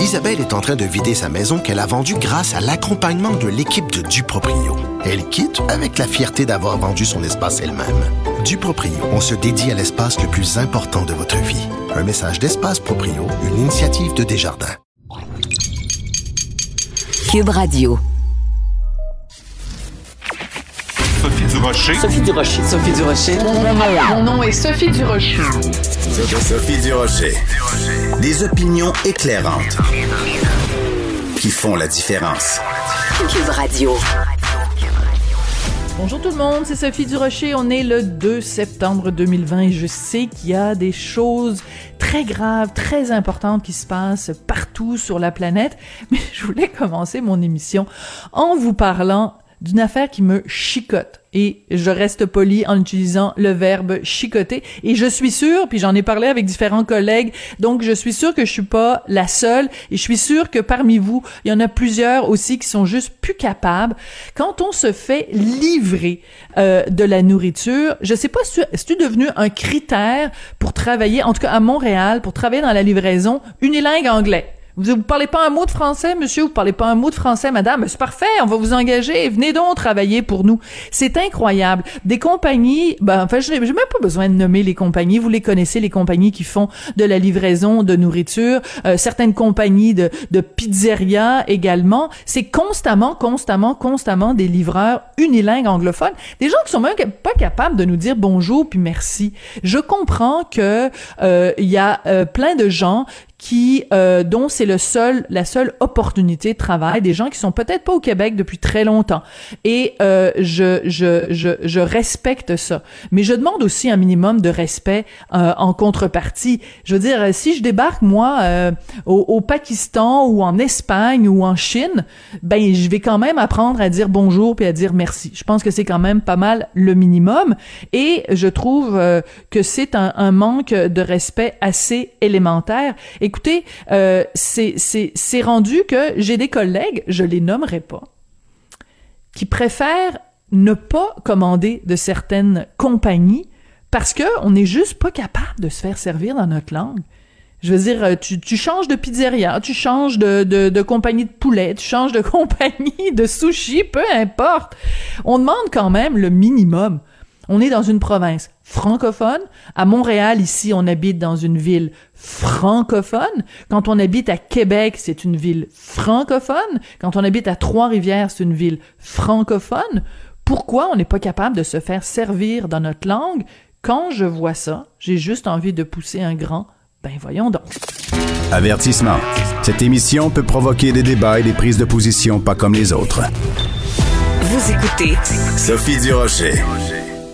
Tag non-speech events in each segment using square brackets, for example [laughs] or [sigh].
Isabelle est en train de vider sa maison qu'elle a vendue grâce à l'accompagnement de l'équipe de Duproprio. Elle quitte avec la fierté d'avoir vendu son espace elle-même. Duproprio, on se dédie à l'espace le plus important de votre vie. Un message d'Espace Proprio, une initiative de Desjardins. Cube Radio. Sophie Durocher. Sophie Durocher. Sophie Durocher. Mon nom est Sophie Durocher. Sophie Durocher. Des opinions éclairantes qui font la différence. Cube Radio. Bonjour tout le monde, c'est Sophie Durocher. On est le 2 septembre 2020 et je sais qu'il y a des choses très graves, très importantes qui se passent partout sur la planète, [laughs] mais je voulais commencer mon émission en vous parlant d'une affaire qui me chicote. Et je reste poli en utilisant le verbe chicoter. Et je suis sûre puis j'en ai parlé avec différents collègues donc je suis sûre que je suis pas la seule. Et je suis sûre que parmi vous il y en a plusieurs aussi qui sont juste plus capables. Quand on se fait livrer euh, de la nourriture je sais pas si c'est devenu un critère pour travailler en tout cas à Montréal pour travailler dans la livraison unilingue anglais? Vous, vous parlez pas un mot de français, monsieur? Vous parlez pas un mot de français, madame? C'est parfait, on va vous engager. Venez donc travailler pour nous. C'est incroyable. Des compagnies, ben, enfin, j'ai même pas besoin de nommer les compagnies. Vous les connaissez, les compagnies qui font de la livraison de nourriture. Euh, certaines compagnies de, de pizzeria également. C'est constamment, constamment, constamment des livreurs unilingues anglophones. Des gens qui sont même pas capables de nous dire bonjour puis merci. Je comprends que euh, il y a euh, plein de gens qui euh, dont c'est le seul la seule opportunité de travail. Des gens qui sont peut-être pas au Québec depuis très longtemps. Et euh, je, je je je respecte ça. Mais je demande aussi un minimum de respect euh, en contrepartie. Je veux dire si je débarque moi euh, au, au, Pakistan ou en Espagne ou en Chine ben je vais quand même apprendre à dire bonjour puis à dire merci. Je pense que c'est quand même pas mal le minimum. Et je trouve euh, que c'est un, un manque de respect assez élémentaire écoutez, euh, c'est rendu que j'ai des collègues, je les nommerai pas, qui préfèrent ne pas commander de certaines compagnies parce que on n'est juste pas capable de se faire servir dans notre langue. Je veux dire, tu, changes de pizzeria, tu changes de, de, de, compagnie de poulet, tu changes de [laughs] compagnie de sushi, peu importe. On demande quand même le minimum. On est dans une province francophone. À Montréal, ici, on habite dans une ville francophone. Quand on habite à Québec, c'est une ville francophone. Quand on habite à Trois-Rivières, c'est une ville francophone. Pourquoi on n'est pas capable de se faire servir dans notre langue? Quand je vois ça, j'ai juste envie de pousser un grand ben voyons donc. Avertissement. Cette émission peut provoquer des débats et des prises de position pas comme les autres. Vous écoutez Sophie Durocher.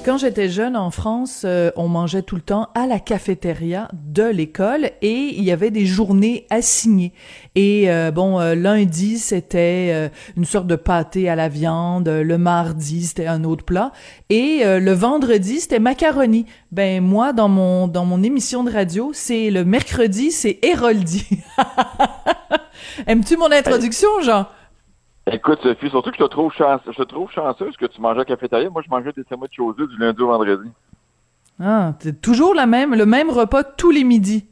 Quand j'étais jeune en France, euh, on mangeait tout le temps à la cafétéria de l'école et il y avait des journées assignées. Et euh, bon, euh, lundi c'était une sorte de pâté à la viande, le mardi c'était un autre plat et le vendredi c'était macaroni. Ben moi dans mon dans mon émission de radio, c'est le mercredi, c'est Héroldi. [laughs] Aimes-tu mon introduction, Jean? Écoute, Sophie, surtout que je te trouve, chance, je te trouve chanceuse que tu manges à la cafétéria. Moi, je mangeais des sandwichs chausés du lundi au vendredi. Ah, c'est toujours la même, le même repas tous les midis.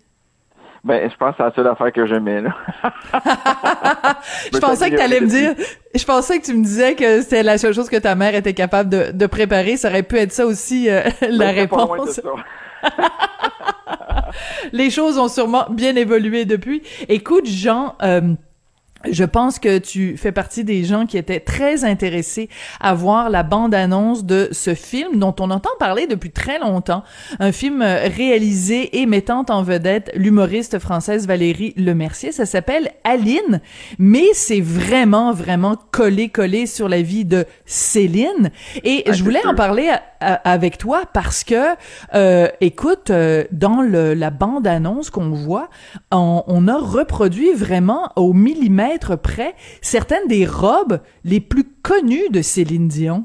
Ben, je pense que c'est la seule affaire que j'aimais, là. [laughs] je pensais que tu allais me dire, je pensais que tu me disais que c'était la seule chose que ta mère était capable de, de préparer. Ça aurait pu être ça aussi, euh, [laughs] la Ben, réponse. [laughs] Les choses ont sûrement bien évolué depuis. Écoute, Jean, euh, je pense que tu fais partie des gens qui étaient très intéressés à voir la bande-annonce de ce film dont on entend parler depuis très longtemps. Un film réalisé et mettant en vedette l'humoriste française Valérie Lemercier. Ça s'appelle Aline, mais c'est vraiment, vraiment collé, collé sur la vie de Céline. Et je voulais en parler à- à- avec toi parce que, euh, écoute, euh, dans le, la bande-annonce qu'on voit, on, on a reproduit vraiment au millimètre près certaines des robes les plus connues de Céline Dion?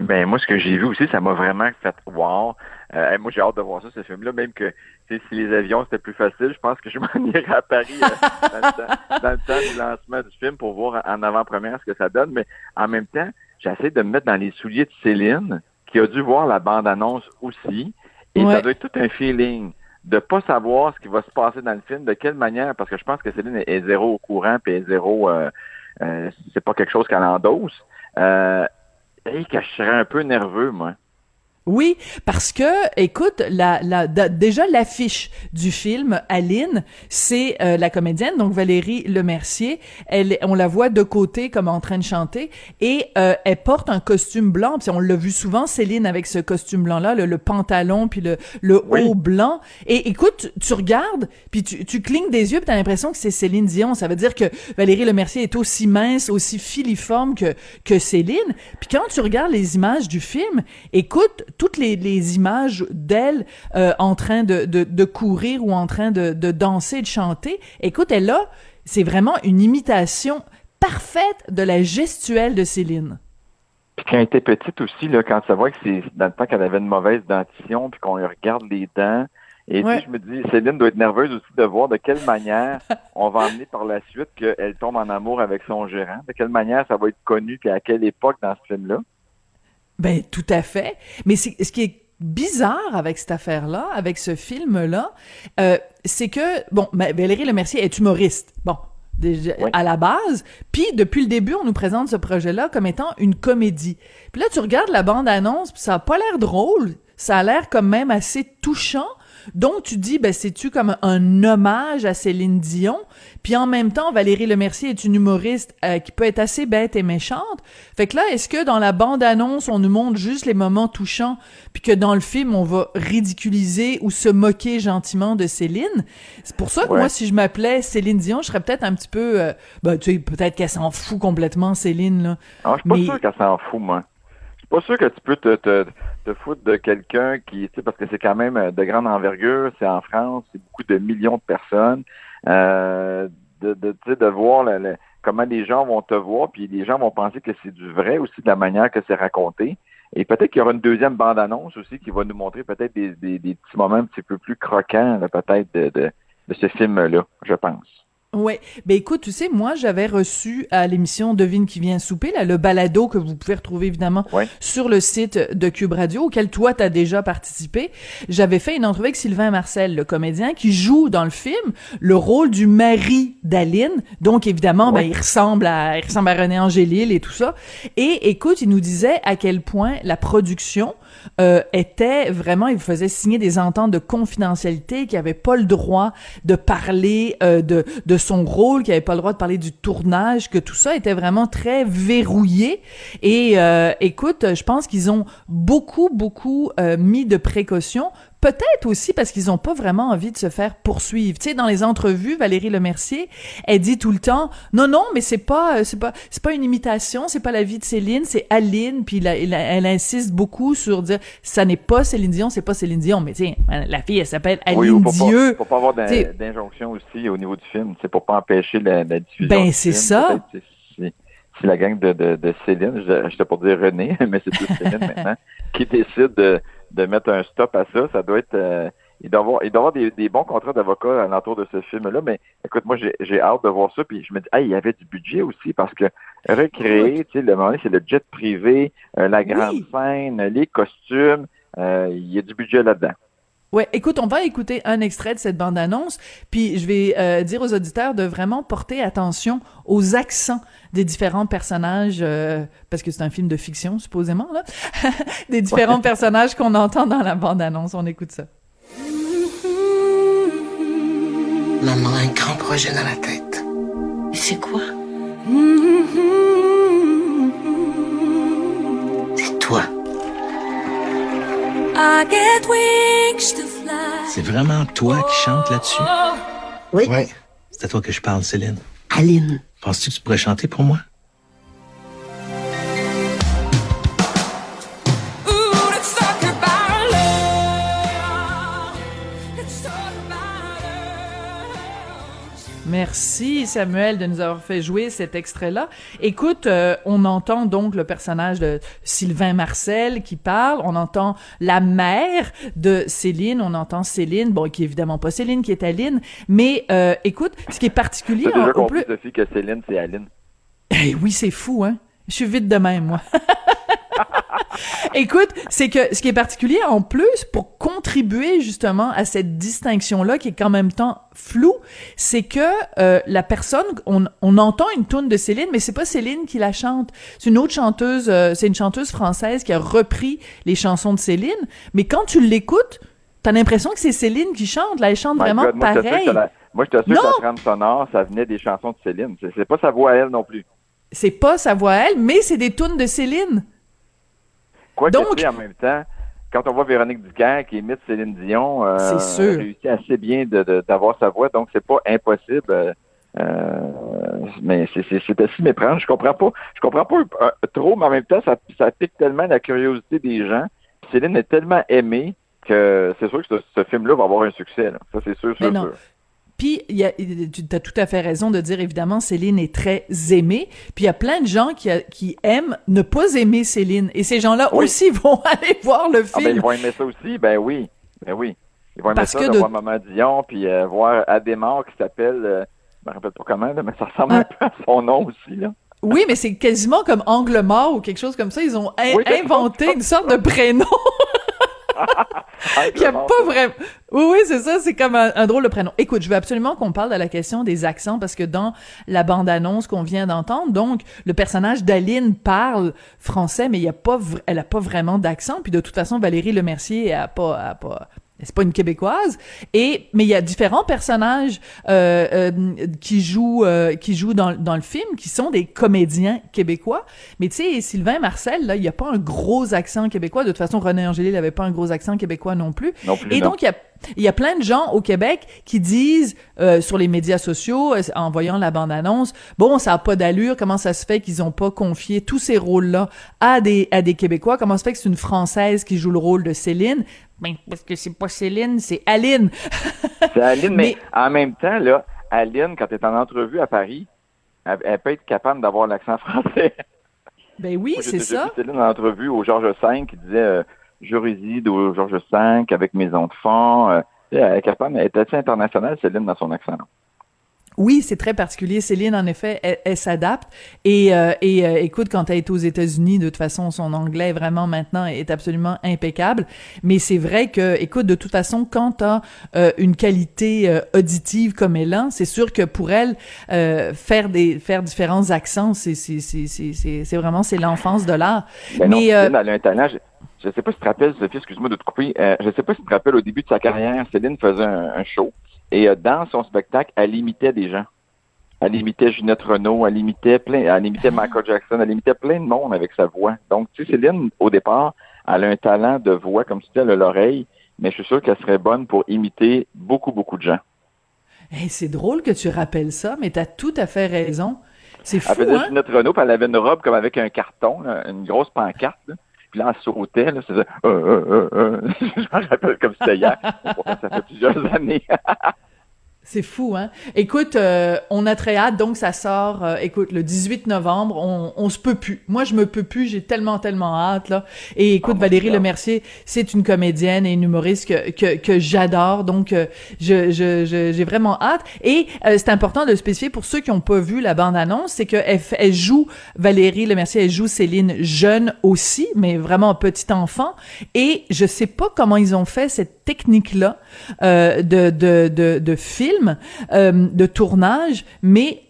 Ben, moi, ce que j'ai vu aussi, ça m'a vraiment fait wow. Euh, moi, j'ai hâte de voir ça, ce film-là, même que si les avions c'était plus facile, je pense que je m'en [laughs] irais à Paris euh, dans, le temps, dans le temps du lancement du film pour voir en avant-première ce que ça donne. Mais en même temps, j'essaie de me mettre dans les souliers de Céline, qui a dû voir la bande-annonce aussi. Et Ouais. ça doit être tout un feeling de pas savoir ce qui va se passer dans le film, de quelle manière, parce que je pense que Céline est, zéro au courant, puis zéro, euh, euh, c'est pas quelque chose qu'elle endosse. Euh, et que je serais un peu nerveux, moi. Oui, parce que, écoute, la, la, déjà l'affiche du film, Aline, c'est euh, la comédienne, donc Valérie Lemercier. Elle, on la voit de côté comme en train de chanter, et euh, elle porte un costume blanc. Puis on l'a vu souvent, Céline avec ce costume blanc-là, le, le pantalon puis le, le Oui. haut blanc. Et écoute, tu regardes, puis tu, tu clignes des yeux, puis t'as l'impression que c'est Céline Dion. Ça veut dire que Valérie Lemercier est aussi mince, aussi filiforme que que Céline. Puis quand tu regardes les images du film, écoute, toutes les, les images d'elle euh, en train de, de, de courir ou en train de, de danser, de chanter, écoute, elle a, c'est vraiment une imitation parfaite de la gestuelle de Céline. Puis quand elle était petite aussi, là, quand ça voit que c'est dans le temps qu'elle avait une mauvaise dentition, puis qu'on lui regarde les dents, et Ouais. puis je me dis, Céline doit être nerveuse aussi de voir de quelle manière [laughs] on va emmener par la suite qu'elle tombe en amour avec son gérant, de quelle manière ça va être connu, puis à quelle époque dans ce film-là. Ben, tout à fait. Mais c'est, ce qui est bizarre avec cette affaire-là, avec ce film-là, euh, c'est que, bon, ben, Valérie Lemercier est humoriste. Bon. Déjà, Oui. à la base, puis depuis le début, on nous présente ce projet-là comme étant une comédie. Puis là, tu regardes la bande-annonce, puis ça a pas l'air drôle, ça a l'air quand même assez touchant. Donc tu dis, ben c'est-tu comme un hommage à Céline Dion? Puis en même temps, Valérie Lemercier est une humoriste euh, qui peut être assez bête et méchante. Fait que là, est-ce que dans la bande-annonce, on nous montre juste les moments touchants, puis que dans le film, on va ridiculiser ou se moquer gentiment de Céline? C'est pour ça que Ouais. moi, si je m'appelais Céline Dion, je serais peut-être un petit peu... euh, ben, tu sais, peut-être qu'elle s'en fout complètement, Céline, là. Alors, je suis pas Mais- sûr qu'elle s'en fout, moi. Je suis pas sûr que tu peux te, te, te foutre de quelqu'un qui, tu sais, parce que c'est quand même euh, de grande envergure, c'est en France, c'est beaucoup de millions de personnes. Euh, de, de, de voir le- le- comment les gens vont te voir, puis les gens vont penser que c'est du vrai aussi de la manière que c'est raconté. Et peut-être qu'il y aura une deuxième bande-annonce aussi qui va nous montrer peut-être des, des, des petits moments un petit peu plus croquants, peut-être, de, de, de ce film-là, je pense. Ouais, ben écoute, tu sais, moi j'avais reçu à l'émission Devine qui vient souper, là, le balado que vous pouvez retrouver évidemment Ouais. sur le site de Cube Radio, auquel toi t'as déjà participé. J'avais fait une entrevue avec Sylvain Marcel, le comédien, qui joue dans le film le rôle du mari d'Aline. Donc évidemment, ben il ressemble à, il ressemble à René Angélil et tout ça. Et écoute, il nous disait à quel point la production euh, était vraiment, il faisait signer des ententes de confidentialité, qu'il avait pas le droit de parler euh, de, de son rôle, qu'il avait pas le droit de parler du tournage, que tout ça était vraiment très verrouillé. Et euh, écoute, je pense qu'ils ont beaucoup, beaucoup euh, mis de précautions. Peut-être aussi parce qu'ils ont pas vraiment envie de se faire poursuivre. Tu sais, dans les entrevues, Valérie Lemercier, elle dit tout le temps, non, non, mais c'est pas, euh, c'est pas, c'est pas une imitation, c'est pas la vie de Céline, c'est Aline. Puis la- la- elle insiste beaucoup sur dire, ça n'est pas Céline Dion, c'est pas Céline Dion. Mais tiens, la fille, elle s'appelle Aline Oui, ou pour pas, Dieu. pour pas avoir d'injonction aussi au niveau du film. C'est pour pas empêcher la, la diffusion. Ben, c'est ça. Si la gang de, de, de Céline, je- j'étais pour dire René, [laughs] mais c'est plus Céline [laughs] maintenant, qui décide de, de mettre un stop à ça, ça doit être. euh, il doit y avoir, il doit avoir des, des bons contrats d'avocats alentour de ce film-là, mais écoute, moi, j'ai j'ai hâte de voir ça, puis je me dis, ah, il y avait du budget aussi, parce que recréer, tu sais, le moment c'est le jet privé, euh, la grande Oui. scène, les costumes, euh, il y a du budget là-dedans. Ouais, écoute, on va écouter un extrait de cette bande-annonce, puis je vais euh, dire aux auditeurs de vraiment porter attention aux accents des différents personnages, euh, parce que c'est un film de fiction, supposément, là, [laughs] des différents personnages qu'on entend dans la bande-annonce. On écoute ça. Maman a un grand projet dans la tête. C'est quoi? C'est C'est vraiment toi qui chantes là-dessus? Oui. Ouais. C'est à toi que je parle, Céline. Aline. Penses-tu que tu pourrais chanter pour moi? Merci Samuel de nous avoir fait jouer cet extrait-là. Écoute, euh, on entend donc le personnage de Sylvain Marcel qui parle, on entend la mère de Céline, on entend Céline, bon, qui est évidemment pas Céline, qui est Aline, mais euh, écoute, ce qui est particulier, T'as déjà compris, peut... Sophie, que Céline, c'est Aline. Eh oui, c'est fou, hein? Je suis vite de même, moi. [laughs] [laughs] Écoute, c'est que ce qui est particulier en plus pour contribuer justement à cette distinction là qui est qu'en même temps floue, c'est que euh, la personne on, on entend une tourne de Céline mais c'est pas Céline qui la chante, c'est une autre chanteuse euh, c'est une chanteuse française qui a repris les chansons de Céline, mais quand tu l'écoutes, t'as l'impression que c'est Céline qui chante, là elle chante My vraiment God, moi, pareil. que la- Moi, je t'assure que la trame sonore, ça venait des chansons de Céline. C'est pas sa voix à elle non plus. C'est pas sa voix à elle, mais c'est des tunes de Céline. Quoi Donc- que en même temps, quand on voit Véronique Ducaire qui imite Céline Dion, euh, sûr. réussit assez bien d'avoir sa voix, donc c'est pas impossible. euh, euh, mais c'est- assez méprendre. Je comprends pas. Je comprends pas euh, trop, mais en même temps, ça, ça pique tellement la curiosité des gens. Céline est tellement aimée que c'est sûr que ce, ce film-là va avoir un succès. là. Ça, c'est sûr, sûr, sûr. Puis, il y a- tu as tout à fait raison de dire, évidemment, Céline est très aimée. Puis, il y a plein de gens qui, a- qui aiment ne pas aimer Céline. Et ces gens-là Oui. aussi [laughs] vont aller voir le Ah, ben, film. ils vont aimer ça aussi, ben oui. Ben oui. Ils vont aimer Parce ça, que de de- voir Maman Dion, puis euh, voir Adémar qui s'appelle, euh, je me rappelle pas comment, là, mais ça ressemble un Ah. peu à son nom aussi, là. Oui, mais c'est quasiment comme Angle mort ou quelque chose comme ça. Ils ont in- Oui, c'est inventé une sorte de prénom qui a pas vraiment... Oui, oui, c'est ça. C'est comme un, un drôle de prénom. Écoute, je veux absolument qu'on parle de la question des accents parce que dans la bande-annonce qu'on vient d'entendre, donc, le personnage d'Aline parle français, mais il y a pas, elle a pas vraiment d'accent. Puis de toute façon, Valérie Lemercier, a pas, a pas, c'est pas une québécoise. Et mais il y a différents personnages euh, euh, qui jouent euh, qui jouent dans, dans le film qui sont des comédiens québécois. Mais tu sais Sylvain Marcel là il y a pas un gros accent québécois. De toute façon René Angélil avait pas un gros accent québécois non plus. Non plus, et non. donc il y a il y a plein de gens au Québec qui disent euh, sur les médias sociaux euh, en voyant la bande-annonce bon ça a pas d'allure comment ça se fait qu'ils ont pas confié tous ces rôles-là à des à des Québécois? Comment ça se fait que c'est une française qui joue le rôle de Céline ben parce que c'est pas Céline c'est Aline. C'est Aline, mais, [laughs] Mais- en même temps, là, Aline, quand elle est en entrevue à Paris, elle, elle peut être capable d'avoir l'accent [laughs] français. ben oui j'ai c'est ça. vu Céline en entrevue au Georges V qui disait euh, Je réside au Georges V avec mes enfants. Euh, capable, est assez internationale, Céline, dans son accent. Oui, c'est très particulier. Céline, en effet, elle, elle s'adapte. Et, euh, et euh, écoute, quand elle est aux États-Unis, de toute façon, son anglais vraiment maintenant est absolument impeccable. Mais c'est vrai que, écoute, de toute façon, quand t'as euh, une qualité euh, auditive comme elle a, c'est sûr que pour elle, euh, faire des faire différents accents, c'est c'est c'est c'est vraiment c'est l'enfance de l'art. Ben non, Mais euh, Céline, elle a un talent. Je, je sais pas si tu te rappelles, Sophie, excuse-moi de te couper. Euh, je sais pas si tu te rappelles, au début de sa carrière, Céline faisait un, un show. Et euh, dans son spectacle, elle imitait des gens. Elle imitait Ginette Renault, elle imitait plein, elle imitait Michael Jackson, elle imitait plein de monde avec sa voix. Donc, tu sais, Céline, au départ, elle a un talent de voix, comme tu dis, elle a l'oreille, mais je suis sûr qu'elle serait bonne pour imiter beaucoup, beaucoup de gens. hey, c'est drôle que tu rappelles ça, mais t'as tout à fait raison. C'est Elle fou, faisait hein? Ginette Renault, puis elle avait une robe comme avec un carton, là, une grosse pancarte. là. Puis là, elle sautait, là, euh, euh, euh, euh. [laughs] Je me rappelle comme c'était hier. Ça fait plusieurs années. [laughs] C'est fou, hein? Écoute, euh, on a très hâte, donc ça sort, euh, écoute, le 18 novembre, on, on se peut plus. Moi, je me peux plus, j'ai tellement, tellement hâte, là. Et écoute, mon Valérie. Lemercier, c'est une comédienne et une humoriste que, que, que j'adore, donc euh, je, je, je- j'ai vraiment hâte. Et euh, c'est important de le spécifier pour ceux qui n'ont pas vu la bande-annonce, c'est qu'elle elle joue, Valérie Lemercier, elle joue Céline jeune aussi, mais vraiment petit enfant. Et je sais pas comment ils ont fait cette technique-là euh, de, de, de, de film, euh, de tournage, mais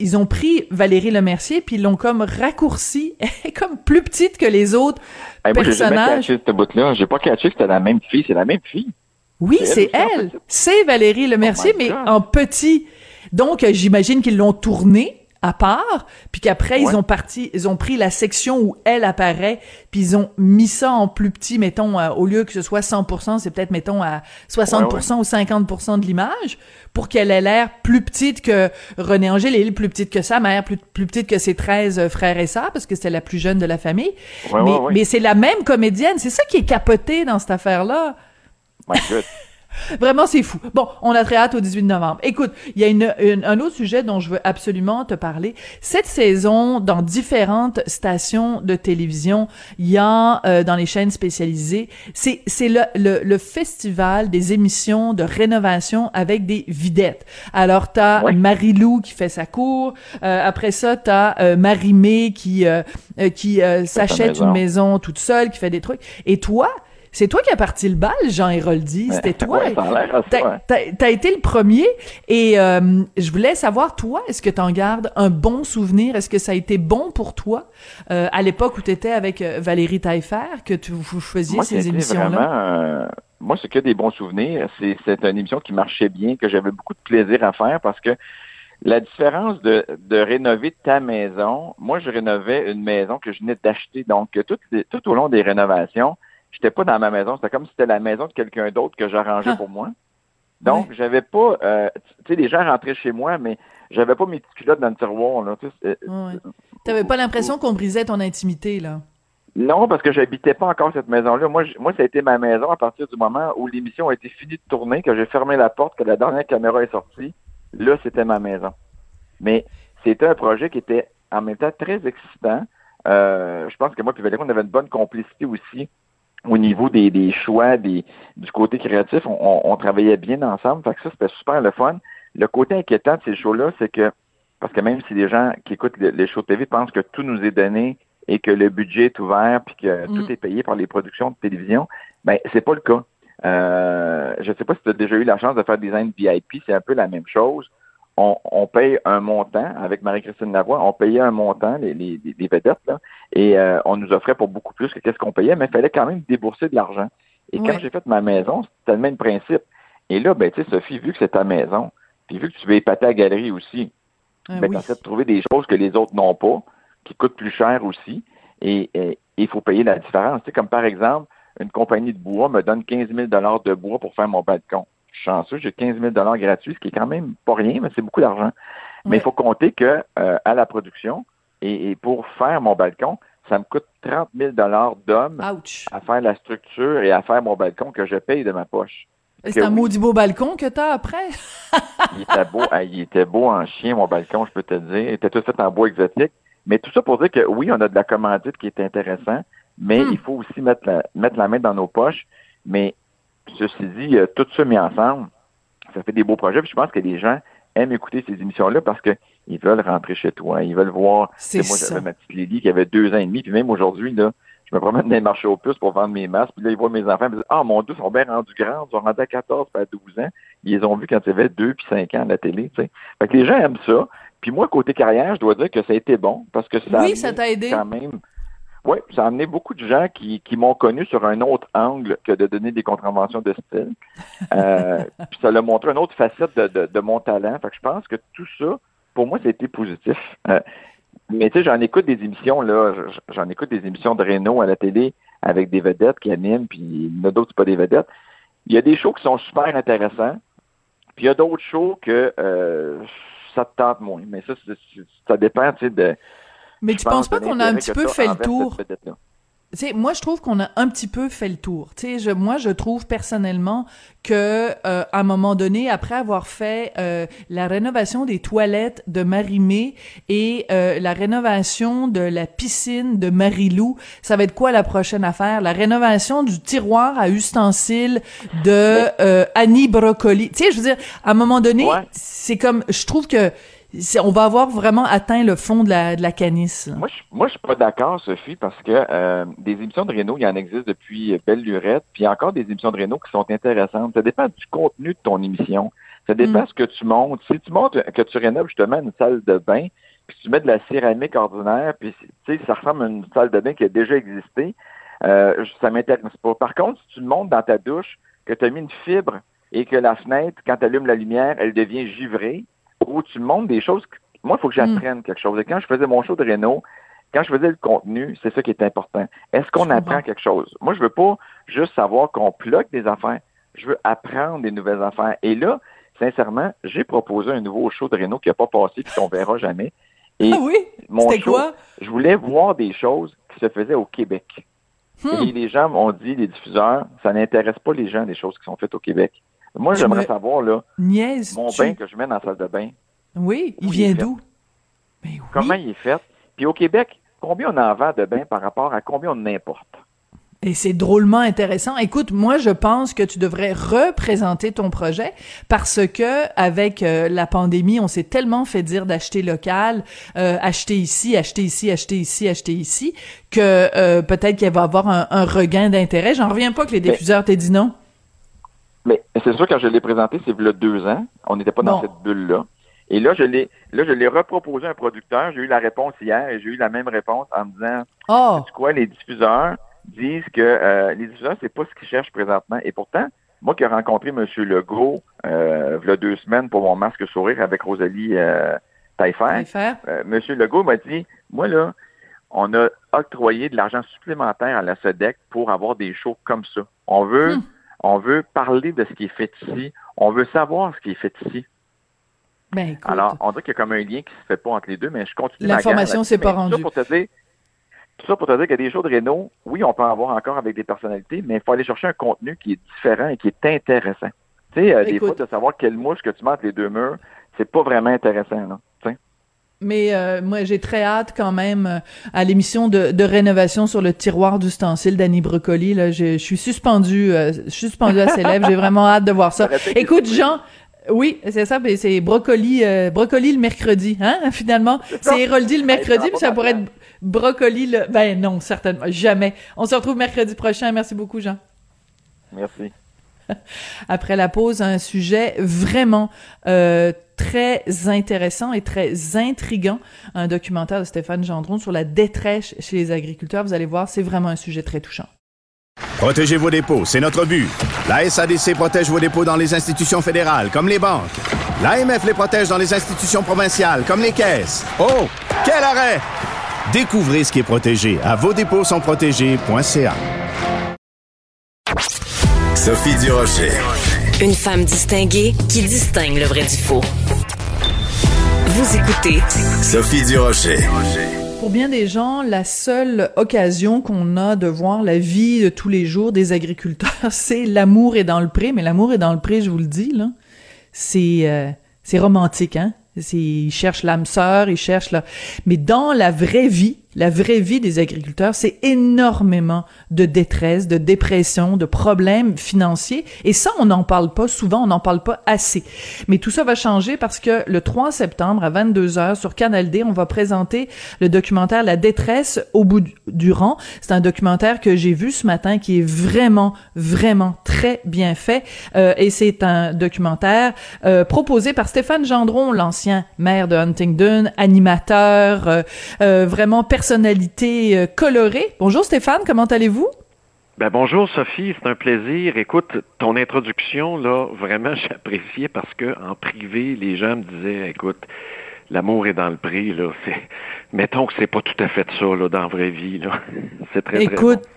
ils ont pris Valérie Lemercier puis ils l'ont comme raccourci, [laughs] comme plus petite que les autres Hey, moi, j'ai jamais personnages. catché. J'ai pas catché que c'était la même fille. C'est la même fille. Oui, C'est elle en fait. C'est Valérie Lemercier, Oh mais God. en petit. Donc, j'imagine qu'ils l'ont tournée à part, puis qu'après ils ont parti, ils ont pris la section où elle apparaît, puis ils ont mis ça en plus petit, mettons euh, au lieu que ce soit 100%, c'est peut-être mettons à 60% ou 50% de l'image pour qu'elle ait l'air plus petite que René Angélil, plus petite que sa mère, plus, plus petite que ses 13 frères et sœurs parce que c'était la plus jeune de la famille. Mais mais c'est la même comédienne, c'est ça qui est capoté dans cette affaire-là. My God. Vraiment, c'est fou. Bon, on a très hâte au 18 novembre. Écoute, il y a une, une- un autre sujet dont je veux absolument te parler. Cette saison, dans différentes stations de télévision, il y a euh, dans les chaînes spécialisées, c'est c'est le, le, le festival des émissions de rénovation avec des videttes. Alors, t'as Ouais. Marie-Lou qui fait sa cour. Euh, après ça, t'as euh, Marie-Mé qui, euh, euh, qui euh, s'achète une maison toute seule, qui fait des trucs. Et toi, c'est toi qui as parti le bal, Jean Héroldi. C'était toi. Ouais, T'as été le premier et euh, je voulais savoir, toi, est-ce que tu en gardes un bon souvenir? Est-ce que ça a été bon pour toi euh, à l'époque où tu étais avec euh, Valérie Taillefer, que tu, vous faisiez Moi, ces émissions-là? vraiment, moi, c'est que des bons souvenirs. C'est, c'est une émission qui marchait bien, que j'avais beaucoup de plaisir à faire parce que la différence de, de rénover ta maison, moi, je rénovais une maison que je venais d'acheter. Donc, tout, tout au long des rénovations, j'étais pas dans ma maison. C'était comme si c'était la maison de quelqu'un d'autre que j'arrangeais Ah. pour moi. Donc, j'avais pas, euh, tu sais, les gens rentraient chez moi, mais j'avais pas mes petites culottes dans le tiroir, là. c'est- Ouais. T'avais pas l'impression qu'on brisait ton intimité, là? Non, parce que j'habitais pas encore cette maison-là. Moi, moi, ça a été ma maison à partir du moment où l'émission a été finie de tourner, que j'ai fermé la porte, que la dernière caméra est sortie. Là, c'était ma maison. Mais c'était un projet qui était en même temps très excitant. Euh, je pense que moi et Valérie, on avait une bonne complicité aussi au niveau des, des choix, des, du côté créatif. On, on- on travaillait bien ensemble. Fait que ça, c'était super le fun. Le côté inquiétant de ces shows-là, c'est que, parce que même si les gens qui écoutent le- les shows de TV pensent que tout nous est donné et que le budget est ouvert puis que Mm. tout est payé par les productions de télévision, ben c'est pas le cas. Euh, je sais pas si tu as déjà eu la chance de faire des VIP, c'est un peu la même chose. On, on paye un montant avec Marie-Christine Lavoie, on payait un montant, les, les, les- les vedettes, là, et euh, on nous offrait pour beaucoup plus que qu'est-ce qu'on payait, mais il fallait quand même débourser de l'argent. Et quand j'ai fait ma maison, c'était le même principe. Et là, ben, tu sais, Sophie, vu que c'est ta maison, puis vu que tu veux épater la galerie aussi, Ah ben, oui. de trouver des choses que les autres n'ont pas, qui coûtent plus cher aussi, et et- il faut payer la différence. Tu sais, comme par exemple, une compagnie de bois me donne 15 000 de bois pour faire mon balcon. Je suis chanceux, j'ai 15 000 gratuits, ce qui est quand même pas rien, mais c'est beaucoup d'argent. Mais il faut compter que euh, à la production, et, et pour faire mon balcon, ça me coûte 30 000 d'hommes Ouch! à faire la structure et à faire mon balcon que je paye de ma poche. C'est un oui. maudit beau balcon que t'as après? Il était beau, il était beau en chien, mon balcon, je peux te le dire. Il était tout fait en bois exotique. Mais tout ça pour dire que oui, on a de la commandite qui est intéressant, mais Hmm. il faut aussi mettre la, mettre la main dans nos poches. Mais ceci dit, euh, tout ça mis ensemble, ça fait des beaux projets. Puis je pense que les gens aiment écouter ces émissions-là parce que ils veulent rentrer chez toi, ils veulent voir. C'est moi, j'avais ma petite Lily qui avait deux ans et demi, puis même aujourd'hui, là, je me promène dans les marchés aux puces pour vendre mes masques, puis là, ils voient mes enfants, ils me disent Ah, mon Dieu, ils sont bien rendus grands, ils sont rendus à 14 puis à 12 ans. Ils les ont vus quand ils avaient 2 puis 5 ans à la télé, tu sais. Fait que les gens aiment ça. Puis moi, côté carrière, je dois dire que ça a été bon, parce que ça a Oui, amené ça t'a aidé. quand même. Oui, ça a amené beaucoup de gens qui, qui m'ont connu sur un autre angle que de donner des contraventions de style. Euh, [laughs] puis ça l'a montré une autre facette de, de, de mon talent. Fait que je pense que tout ça, pour moi, c'était positif. Euh, mais tu sais, j'en écoute des émissions, là, j'en écoute des émissions de Renault à la télé avec des vedettes qui animent, puis il y en a d'autres, pas des vedettes. Il y a des shows qui sont super intéressants, puis il y a d'autres shows que euh, ça te tente moins. Mais ça, ça dépend, tu sais, de... Mais tu penses pense, pas qu'on a un petit peu fait le tour? cette vedette-là. Tu sais, moi, je trouve qu'on a un petit peu fait le tour. Tu sais, je, moi, je trouve personnellement que euh, à un moment donné, après avoir fait euh, la rénovation des toilettes de Marie-Mé et euh, la rénovation de la piscine de Marie-Lou, ça va être quoi la prochaine affaire? La rénovation du tiroir à ustensiles de euh, Annie Brocoli. Tu sais, je veux dire, à un moment donné, Ouais. c'est comme, je trouve que on va avoir vraiment atteint le fond de la, de la canisse. là. Moi, je, moi, je suis pas d'accord, Sophie, parce que euh, des émissions de Renault, il y en existe depuis Belle Lurette, puis encore des émissions de Renault qui sont intéressantes. Ça dépend du contenu de ton émission. Ça dépend Mm. ce que tu montes. Si tu montes, que tu rénoves justement une salle de bain, puis tu mets de la céramique ordinaire, puis tu sais, ça ressemble à une salle de bain qui a déjà existé, euh, ça m'intéresse pas. Par contre, si tu montes dans ta douche, que tu as mis une fibre et que la fenêtre, quand tu allumes la lumière, elle devient givrée, ou tu montes des choses. que- Moi, il faut que j'apprenne quelque chose. Et quand je faisais mon show de Renault, quand je faisais le contenu, c'est ça qui est important. Est-ce qu'on apprend quelque chose? Moi, je veux pas juste savoir qu'on bloque des affaires. Je veux apprendre des nouvelles affaires. Et là, sincèrement, j'ai proposé un nouveau show de Renault qui n'a pas passé puis qu'on verra jamais. Et Ah oui? mon show, quoi? je voulais voir des choses qui se faisaient au Québec. Hmm. Et les gens m'ont dit, les diffuseurs, ça n'intéresse pas les gens des choses qui sont faites au Québec. Moi, j'aimerais me savoir, là, Niaise. mon bain que je mets dans la salle de bain, Oui, il vient d'où? Ben oui. comment il est fait? Puis au Québec, combien on en vend de bain par rapport à combien on importe? Et c'est drôlement intéressant. Écoute, moi, je pense que tu devrais représenter ton projet parce que avec euh, la pandémie, on s'est tellement fait dire d'acheter local, euh, acheter ici, acheter ici, acheter ici, acheter ici, que euh, peut-être qu'il va y avoir un, un regain d'intérêt. J'en reviens pas que les Mais- diffuseurs t'aient dit non. C'est sûr, quand je l'ai présenté, c'est il y a deux ans. On n'était pas dans cette bulle-là. Et là, je l'ai, là, je l'ai reproposé à un producteur. J'ai eu la réponse hier et j'ai eu la même réponse en me disant, Oh, tu quoi, les diffuseurs disent que euh, les diffuseurs, c'est pas ce qu'ils cherchent présentement. Et pourtant, moi qui ai rencontré M. Legault, euh, il y a deux semaines pour mon masque sourire avec Rosalie euh, Taillefer, euh, M. Legault m'a dit, moi là, on a octroyé de l'argent supplémentaire à la SEDEC pour avoir des shows comme ça. On veut, Hmm. On veut parler de ce qui est fait ici. On veut savoir ce qui est fait ici. Ben. Alors, on dirait qu'il y a comme un lien qui se fait pas entre les deux, mais je continue ma L'information s'est pas tout rendue. ça pour te dire, tout ça pour te dire qu'il y a des shows de Renault, oui, on peut en avoir encore avec des personnalités, mais il faut aller chercher un contenu qui est différent et qui est intéressant. Tu sais, euh, des fois, de savoir quelle mouche que tu mets entre les deux murs, c'est pas vraiment intéressant, là. Mais euh, moi, j'ai très hâte quand même euh, à l'émission de, de rénovation sur le tiroir d'ustensiles d'Annie Brocoli. Là, je, je suis suspendue, euh, je suis suspendue à ses lèvres. J'ai vraiment hâte de voir ça. Écoute. Jean. Oui, c'est ça, ben, c'est brocoli, euh, brocoli le mercredi, hein, [laughs] finalement. C'est Héroldi le mercredi, puis ça pourrait être brocoli le... Ben non, certainement, jamais. On se retrouve mercredi prochain. Merci beaucoup, Jean. Merci. [laughs] Après la pause, un sujet vraiment euh, très intéressant et très intrigant, un documentaire de Stéphane Gendron sur la détresse chez les agriculteurs. Vous allez voir, c'est vraiment un sujet très touchant. Protégez vos dépôts, c'est notre but. La SADC protège vos dépôts dans les institutions fédérales, comme les banques. L'AMF les protège dans les institutions provinciales, comme les caisses. Oh, quel arrêt! Découvrez ce qui est protégé à vos sont protégés.ca. Sophie Durocher. Une femme distinguée qui distingue le vrai du faux. Vous écoutez Sophie Durocher. Pour bien des gens, la seule occasion qu'on a de voir la vie de tous les jours des agriculteurs, [laughs] c'est l'amour est dans le pré. Mais l'amour est dans le pré, je vous le dis, là. C'est euh, c'est romantique, hein. C'est, ils cherchent l'âme sœur, ils cherchent la... Mais dans la vraie vie, la vraie vie des agriculteurs, c'est énormément de détresse, de dépression, de problèmes financiers. Et ça, on n'en parle pas souvent, on n'en parle pas assez. Mais tout ça va changer parce que le 3 septembre à 22h sur Canal D, on va présenter le documentaire La détresse au bout du- rang. C'est un documentaire que j'ai vu ce matin qui est vraiment, vraiment très bien fait. Euh, et c'est un documentaire euh, proposé par Stéphane Gendron, l'ancien maire de Huntingdon, animateur, euh, euh, vraiment personnalité euh, colorée. Bonjour Stéphane, comment allez-vous? Ben bonjour Sophie, c'est un plaisir. Écoute, ton introduction là, vraiment [laughs] j'appréciais parce que en privé, les gens me disaient, écoute, l'amour est dans le prix là. Mettons que c'est pas tout à fait ça là dans la vraie vie là. [laughs] C'est très Écoute, très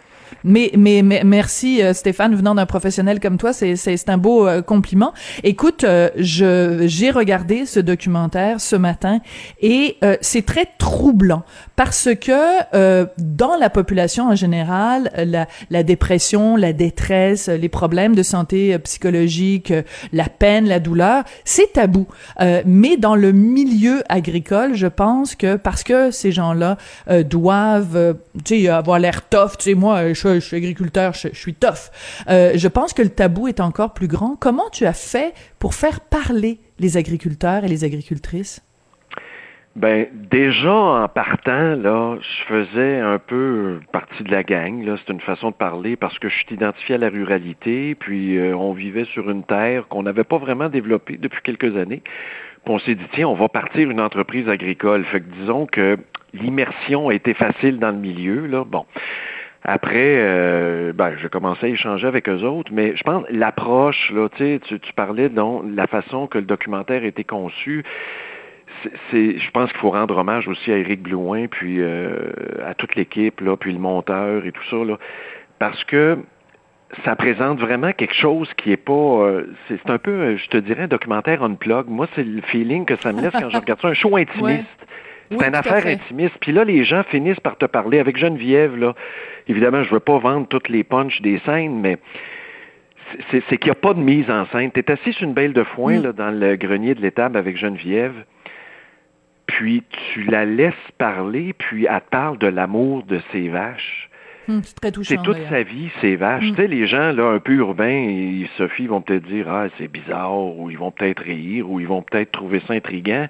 mais, mais, mais merci euh, Stéphane, venant d'un professionnel comme toi, c'est, un beau euh, compliment. Écoute, euh, je, j'ai regardé ce documentaire ce matin et euh, c'est très troublant parce que euh, dans la population en général, la, la dépression, la détresse, les problèmes de santé euh, psychologique, euh, la peine, la douleur, c'est tabou. Euh, mais dans le milieu agricole, je pense que parce que ces gens-là euh, doivent, euh, tu sais, avoir l'air tough, tu sais, moi, je, suis agriculteur, je, je suis tough. Je pense que le tabou est encore plus grand. Comment tu as fait pour faire parler les agriculteurs et les agricultrices? Ben déjà en partant là, je faisais un peu partie de la gang là, c'est une façon de parler parce que je suis identifié à la ruralité, puis euh, on vivait sur une terre qu'on n'avait pas vraiment développée depuis quelques années. Puis on s'est dit tiens, on va partir une entreprise agricole. Fait que disons que l'immersion a été facile dans le milieu là. Bon. Après, euh, ben, j'ai commencé à échanger avec eux autres, mais je pense l'approche, là, tu tu, parlais donc la façon que le documentaire été conçu. C'est- je pense qu'il faut rendre hommage aussi à Éric Blouin, puis euh, à toute l'équipe, là, puis le monteur et tout ça, là, parce que ça présente vraiment quelque chose qui est pas. euh, c'est, c'est un peu, euh, je te dirais, un documentaire on plug. Moi, c'est le feeling que ça me laisse quand je regarde ça, un show [laughs] intimiste. Ouais. C'est Oui, une affaire intimiste. Puis là, les gens finissent par te parler. Avec Geneviève, là, évidemment, je veux pas vendre toutes les punches des scènes, mais c'est qu'il n'y a pas de mise en scène. Tu es assis sur une belle de foin là, dans le grenier de l'étable avec Geneviève, puis tu la laisses parler, puis elle te parle de l'amour de ses vaches. Hum, c'est très touchant. C'est toute sa vie, ces vaches. Mm. Tu sais, les gens là, un peu urbains, et Sophie, vont peut-être dire Ah, c'est bizarre, ou ils vont peut-être rire, ou ils vont peut-être trouver ça intriguant.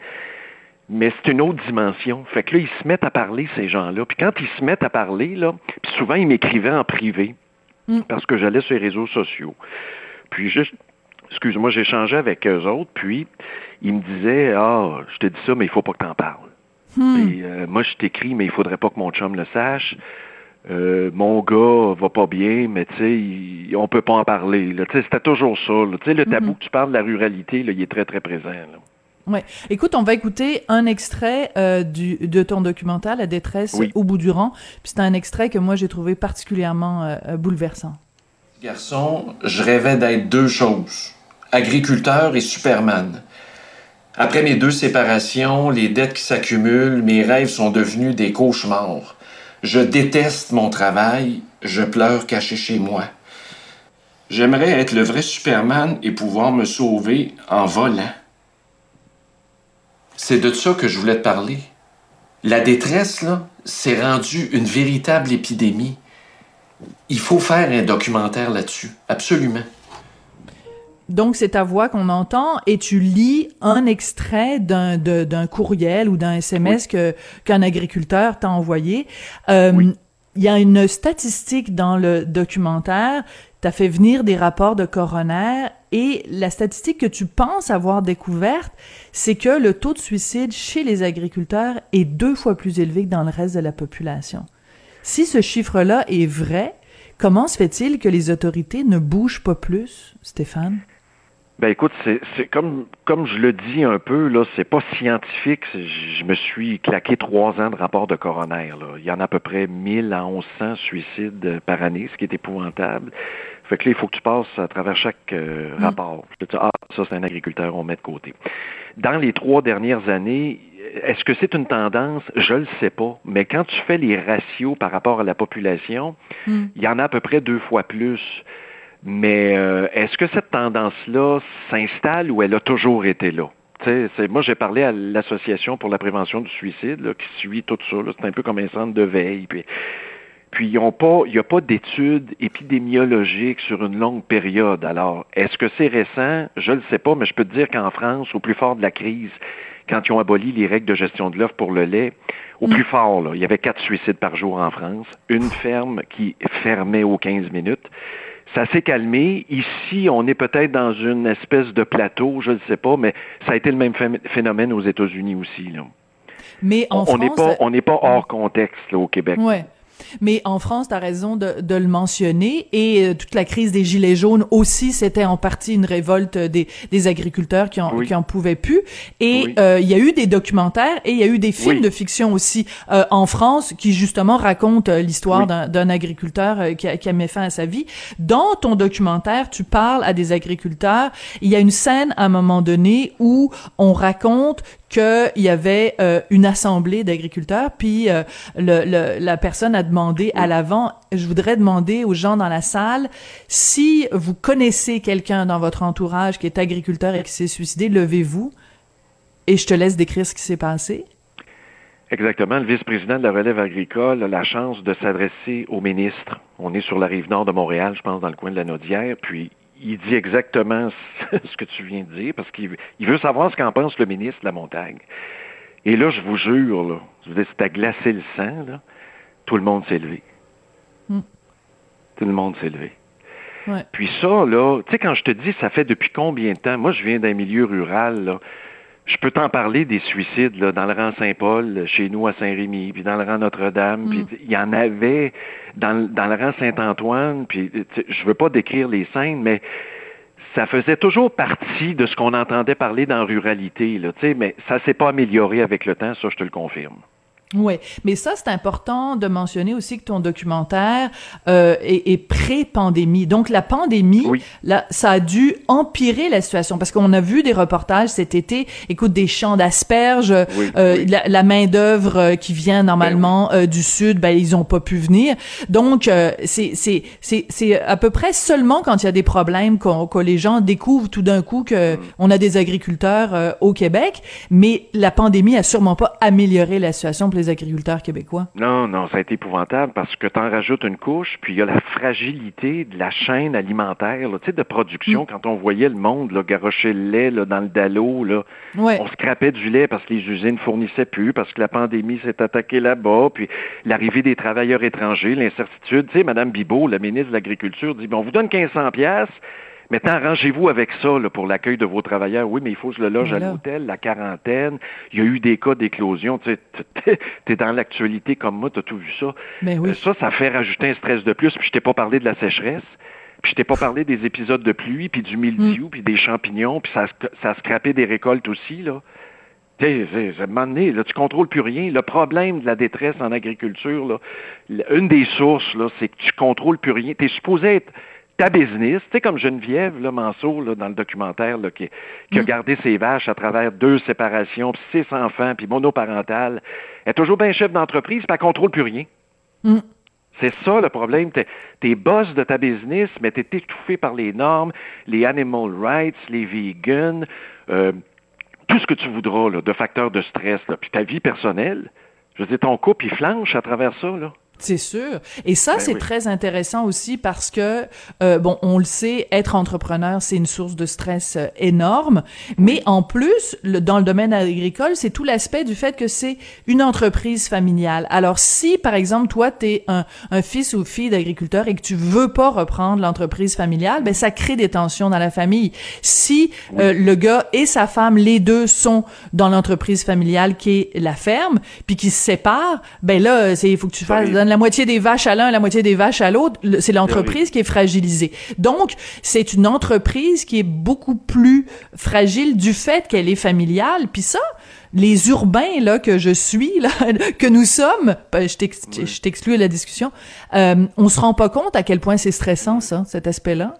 Mais c'est une autre dimension. Fait que là, ils se mettent à parler, ces gens-là. Puis quand ils se mettent à parler, là, puis souvent, ils m'écrivaient en privé, Mm. parce que j'allais sur les réseaux sociaux. Puis juste, excuse-moi, j'échangeais avec eux autres, puis ils me disaient Ah, je te dis ça, mais il faut pas que t'en parles. Hmm. Et, euh, moi, je t'écris, mais il faudrait pas que mon chum le sache. Euh, mon gars va pas bien, mais tu sais, on peut pas en parler. là. Tu sais, C'était toujours ça. Tu sais, le tabou Mhm. que tu parles de la ruralité, là, il est très, très présent. là. Ouais. Écoute, on va écouter un extrait euh, du, de ton documentaire, La détresse Oui. au bout du rang. Puis c'est un extrait que moi j'ai trouvé particulièrement euh, bouleversant. Garçon, je rêvais d'être deux choses, agriculteur et Superman. Après mes deux séparations, les dettes qui s'accumulent, mes rêves sont devenus des cauchemars. Je déteste mon travail, je pleure caché chez moi. J'aimerais être le vrai Superman et pouvoir me sauver en volant. C'est de ça que je voulais te parler. La détresse, là, c'est rendu une véritable épidémie. Il faut faire un documentaire là-dessus, absolument. Donc c'est ta voix qu'on entend et tu lis un extrait d'un d'un courriel ou d'un SMS que qu'un agriculteur t'a envoyé. Euh, Il y a une statistique dans le documentaire. Tu as fait venir des rapports de coroner et la statistique que tu penses avoir découverte, c'est que le taux de suicide chez les agriculteurs est deux fois plus élevé que dans le reste de la population. Si ce chiffre-là est vrai, comment se fait-il que les autorités ne bougent pas plus, Stéphane? Ben écoute, c'est comme comme je le dis un peu là, c'est pas scientifique. Je me suis claqué trois ans de rapport de coroner. Là. Il y en a à peu près 1000 à 1100 suicides euh, par année, ce qui est épouvantable. Fait que là, il faut que tu passes à travers chaque euh, Mm. rapport. Je te dis, ah, ça c'est un agriculteur, on met de côté. Dans les trois dernières années, est-ce que c'est une tendance? Je le sais pas. Mais quand tu fais les ratios par rapport à la population, Hmm. il y en a à peu près deux fois plus. Mais euh, est-ce que cette tendance-là s'installe ou elle a toujours été là? Moi, j'ai parlé à l'Association pour la prévention du suicide là, qui suit tout ça. C'est un peu comme un centre de veille. Puis, puis ils pas, il n'y a pas d'études épidémiologiques sur une longue période. Alors, est-ce que c'est récent? Je ne le sais pas, mais je peux te dire qu'en France, au plus fort de la crise, quand ils ont aboli les règles de gestion de l'offre pour le lait, au plus fort, là, il y avait quatre suicides par jour en France, une ferme qui fermait aux 15 minutes. Ça s'est calmé. Ici, on est peut-être dans une espèce de plateau, je ne sais pas, mais ça a été le même phé- phénomène aux États-Unis aussi. Là. Mais en on n'est pas, on n'est pas hors contexte là, au Québec. Ouais. Mais en France, tu as raison de, de le mentionner. Et euh, toute la crise des Gilets jaunes aussi, c'était en partie une révolte des, des agriculteurs qui en, Oui. qui en pouvaient plus. Et Oui. euh, il y a eu des documentaires et il y a eu des films Oui. de fiction aussi euh, en France qui justement racontent euh, l'histoire d'un- d'un agriculteur qui, a, qui a mis fin à sa vie. Dans ton documentaire, tu parles à des agriculteurs. Il y a une scène à un moment donné où on raconte qu'il y avait euh, une assemblée d'agriculteurs, puis euh, la personne a demandé à l'avant, je voudrais demander aux gens dans la salle, si vous connaissez quelqu'un dans votre entourage qui est agriculteur et qui s'est suicidé, levez-vous, et je te laisse décrire ce qui s'est passé. Exactement. Le vice-président de la relève agricole a la chance de s'adresser au ministre. On est sur la rive nord de Montréal, je pense, dans le coin de la Naudière, puis il dit exactement [laughs] ce que tu viens de dire, parce qu'il veut- savoir ce qu'en pense le ministre de la montagne. Et là, je vous jure, là, je c'est à glacer le sang, là, tout le monde s'est levé. Hmm. Tout le monde s'est levé. Ouais. Puis ça, là, tu sais, quand je te dis ça fait depuis combien de temps, moi je viens d'un milieu rural, là, je peux t'en parler des suicides là, dans le rang Saint-Paul, chez nous à Saint-Rémy, puis dans le rang Notre-Dame, puis il y en avait dans, le- dans le rang Saint-Antoine, puis je veux pas décrire les scènes, mais ça faisait toujours partie de ce qu'on entendait parler dans ruralité, là, mais ça s'est pas amélioré avec le temps, ça je te le confirme. Oui, mais ça, c'est important de mentionner aussi que ton documentaire euh, est, est pré-pandémie. Donc, la pandémie, là, ça a dû empirer la situation. Parce qu'on a vu des reportages cet été, écoute, des champs d'asperges, euh, la, la main-d'œuvre euh, qui vient normalement euh, du Sud, ben, ils ont pas pu venir. Donc, euh, c'est c'est c'est à peu près seulement quand il y a des problèmes que les gens découvrent tout d'un coup que mm. on a des agriculteurs au Québec, mais la pandémie a sûrement pas amélioré la situation. Pour les agriculteurs québécois? Non, non, ça a été épouvantable parce que tu en rajoutes une couche, puis il y a la fragilité de la chaîne alimentaire, tu sais, de production. Mm. Quand on voyait le monde là, garocher le lait là, dans le dallo, là, on scrapait du lait parce que les usines fournissaient plus, parce que la pandémie s'est attaquée là-bas, puis l'arrivée des travailleurs étrangers, l'incertitude. Tu sais, Mme Bibot, la ministre de l'Agriculture, dit, bon, on vous donne 1500 pièces Maintenant, arrangez-vous avec ça là, pour l'accueil de vos travailleurs. Oui, mais il faut que je le loge à l'hôtel, la quarantaine. Il y a eu des cas d'éclosion. Tu es dans l'actualité comme moi, tu as tout vu ça. Mais ben oui. Euh, ça, ça fait rajouter un stress de plus. Puis je t'ai pas parlé de la sécheresse. Puis je t'ai pas parlé des épisodes de pluie, puis du mildiou, mm. puis des champignons, puis ça, ça a scrapé des récoltes aussi. là. Tu sais, à un moment donné, là, tu contrôles plus rien. Le problème de la détresse en agriculture, là, une des sources, là, c'est que tu contrôles plus rien. Tu es supposé être ta business, tu sais, comme Geneviève là, Manceau, là, dans le documentaire, là, qui, qui a mm. gardé ses vaches à travers deux séparations, puis six enfants, puis monoparental, elle est toujours bien chef d'entreprise, puis elle contrôle plus rien. Mm. C'est ça le problème. T'es, es boss de ta business, mais t'es étouffé par les normes, les animal rights, les vegans, euh, tout ce que tu voudras là, de facteurs de stress. Là. Puis ta vie personnelle, je veux dire, ton couple, il flanche à travers ça. Là. C'est sûr. Et ça, Ben c'est oui. très intéressant aussi parce que, euh, bon, on le sait, être entrepreneur, c'est une source de stress euh, énorme. Mais en plus, le- dans le domaine agricole, c'est tout l'aspect du fait que c'est une entreprise familiale. Alors, si, par exemple, toi, t'es un, un fils ou fille d'agriculteur et que tu veux pas reprendre l'entreprise familiale, ben, ça crée des tensions dans la famille. Si euh, le gars et sa femme, les deux sont dans l'entreprise familiale qui est la ferme, puis qui se séparent, ben là, c'est, il faut que tu fasses, la moitié des vaches à l'un, la moitié des vaches à l'autre. C'est l'entreprise qui est fragilisée. Donc, c'est une entreprise qui est beaucoup plus fragile du fait qu'elle est familiale. Puis ça, les urbains là que je suis là, [laughs] que nous sommes, ben, je t'ex- je t'exclus de la discussion, euh, on se rend pas compte à quel point c'est stressant ça, cet aspect-là?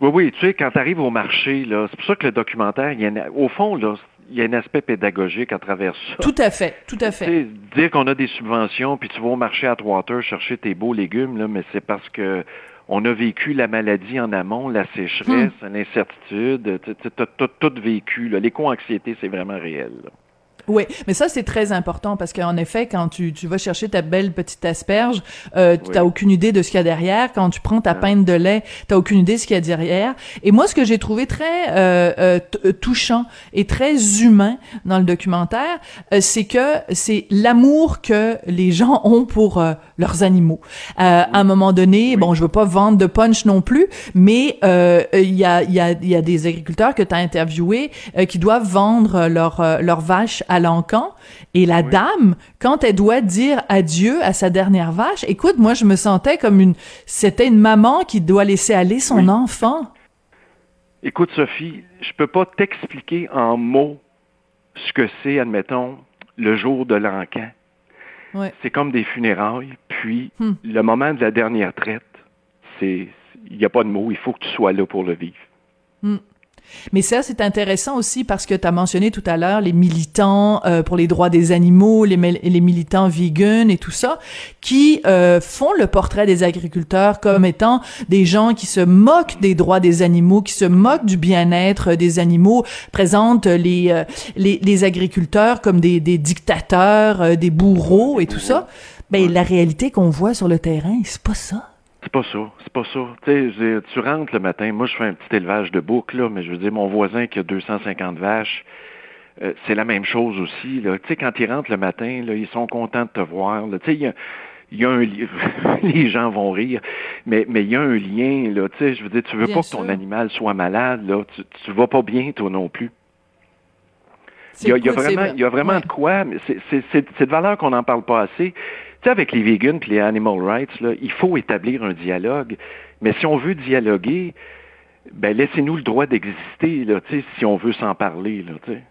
Oui, oui, tu sais, quand tu arrives au marché, là, c'est pour ça que le documentaire, il y a une- au fond, là, il y a un aspect pédagogique à travers ça. Tout à fait, tout à Tu fait. sais, dire qu'on a des subventions, puis tu vas au marché à Atwater chercher tes beaux légumes, là, mais c'est parce que on a vécu la maladie en amont, la sécheresse, l'incertitude, tu tu- tout vécu. L'éco-anxiété, c'est vraiment réel. là. Oui, mais ça c'est très important parce qu'en effet, quand tu, tu vas chercher ta belle petite asperge, euh, tu t'as aucune idée de ce qu'il y a derrière. Quand tu prends ta pinte de lait, t'as aucune idée de ce qu'il y a derrière. Et moi, ce que j'ai trouvé très euh, euh, euh, touchant et très humain dans le documentaire, euh, c'est que c'est l'amour que les gens ont pour leurs animaux. Euh, À un moment donné, bon, je veux pas vendre de punch non plus, mais euh, il y a il y a il y a des agriculteurs que tu as interviewés euh, qui doivent vendre leur euh, leur vache à l'encan et la dame quand elle doit dire adieu à sa dernière vache, écoute, moi je me sentais comme une c'était une maman qui doit laisser aller son enfant. Écoute, Sophie, je peux pas t'expliquer en mots ce que c'est, admettons, le jour de l'encan. Ouais. C'est comme des funérailles, puis Hmm. le moment de la dernière traite, c'est il n'y a pas de mots, il faut que tu sois là pour le vivre. Hmm. Mais ça, c'est intéressant aussi parce que tu as mentionné tout à l'heure les militants euh, pour les droits des animaux, les, les militants vegan et tout ça, qui euh, font le portrait des agriculteurs comme étant des gens qui se moquent des droits des animaux, qui se moquent du bien-être des animaux, présentent les, euh, les, les agriculteurs comme des, des dictateurs, euh, des bourreaux et tout ça. Ben, la réalité qu'on voit sur le terrain, c'est pas ça. C'est pas ça, c'est pas ça. Tu dire, rentres le matin, moi je fais un petit élevage de bouc, là, mais je veux dire, mon voisin qui a 250 vaches, euh, c'est la même chose aussi. Là. Tu sais, quand ils rentrent le matin, là, ils sont contents de te voir. là. Tu sais, il y a, il y a un li- [laughs] les gens vont rire, mais mais il y a un lien là. Tu sais, je veux dire, tu veux Bien pas que ton animal soit malade là. Tu, tu vas pas bien toi non plus. Il y a, il y a quoi, c'est vraiment, vrai. il y a vraiment Ouais. de quoi, mais c'est de valeur qu'on n'en parle pas assez. Sais, avec les vegans et les animal rights, là, il faut établir un dialogue. Mais si on veut dialoguer, ben laissez-nous le droit d'exister, là, si on veut s'en parler, là, tu sais.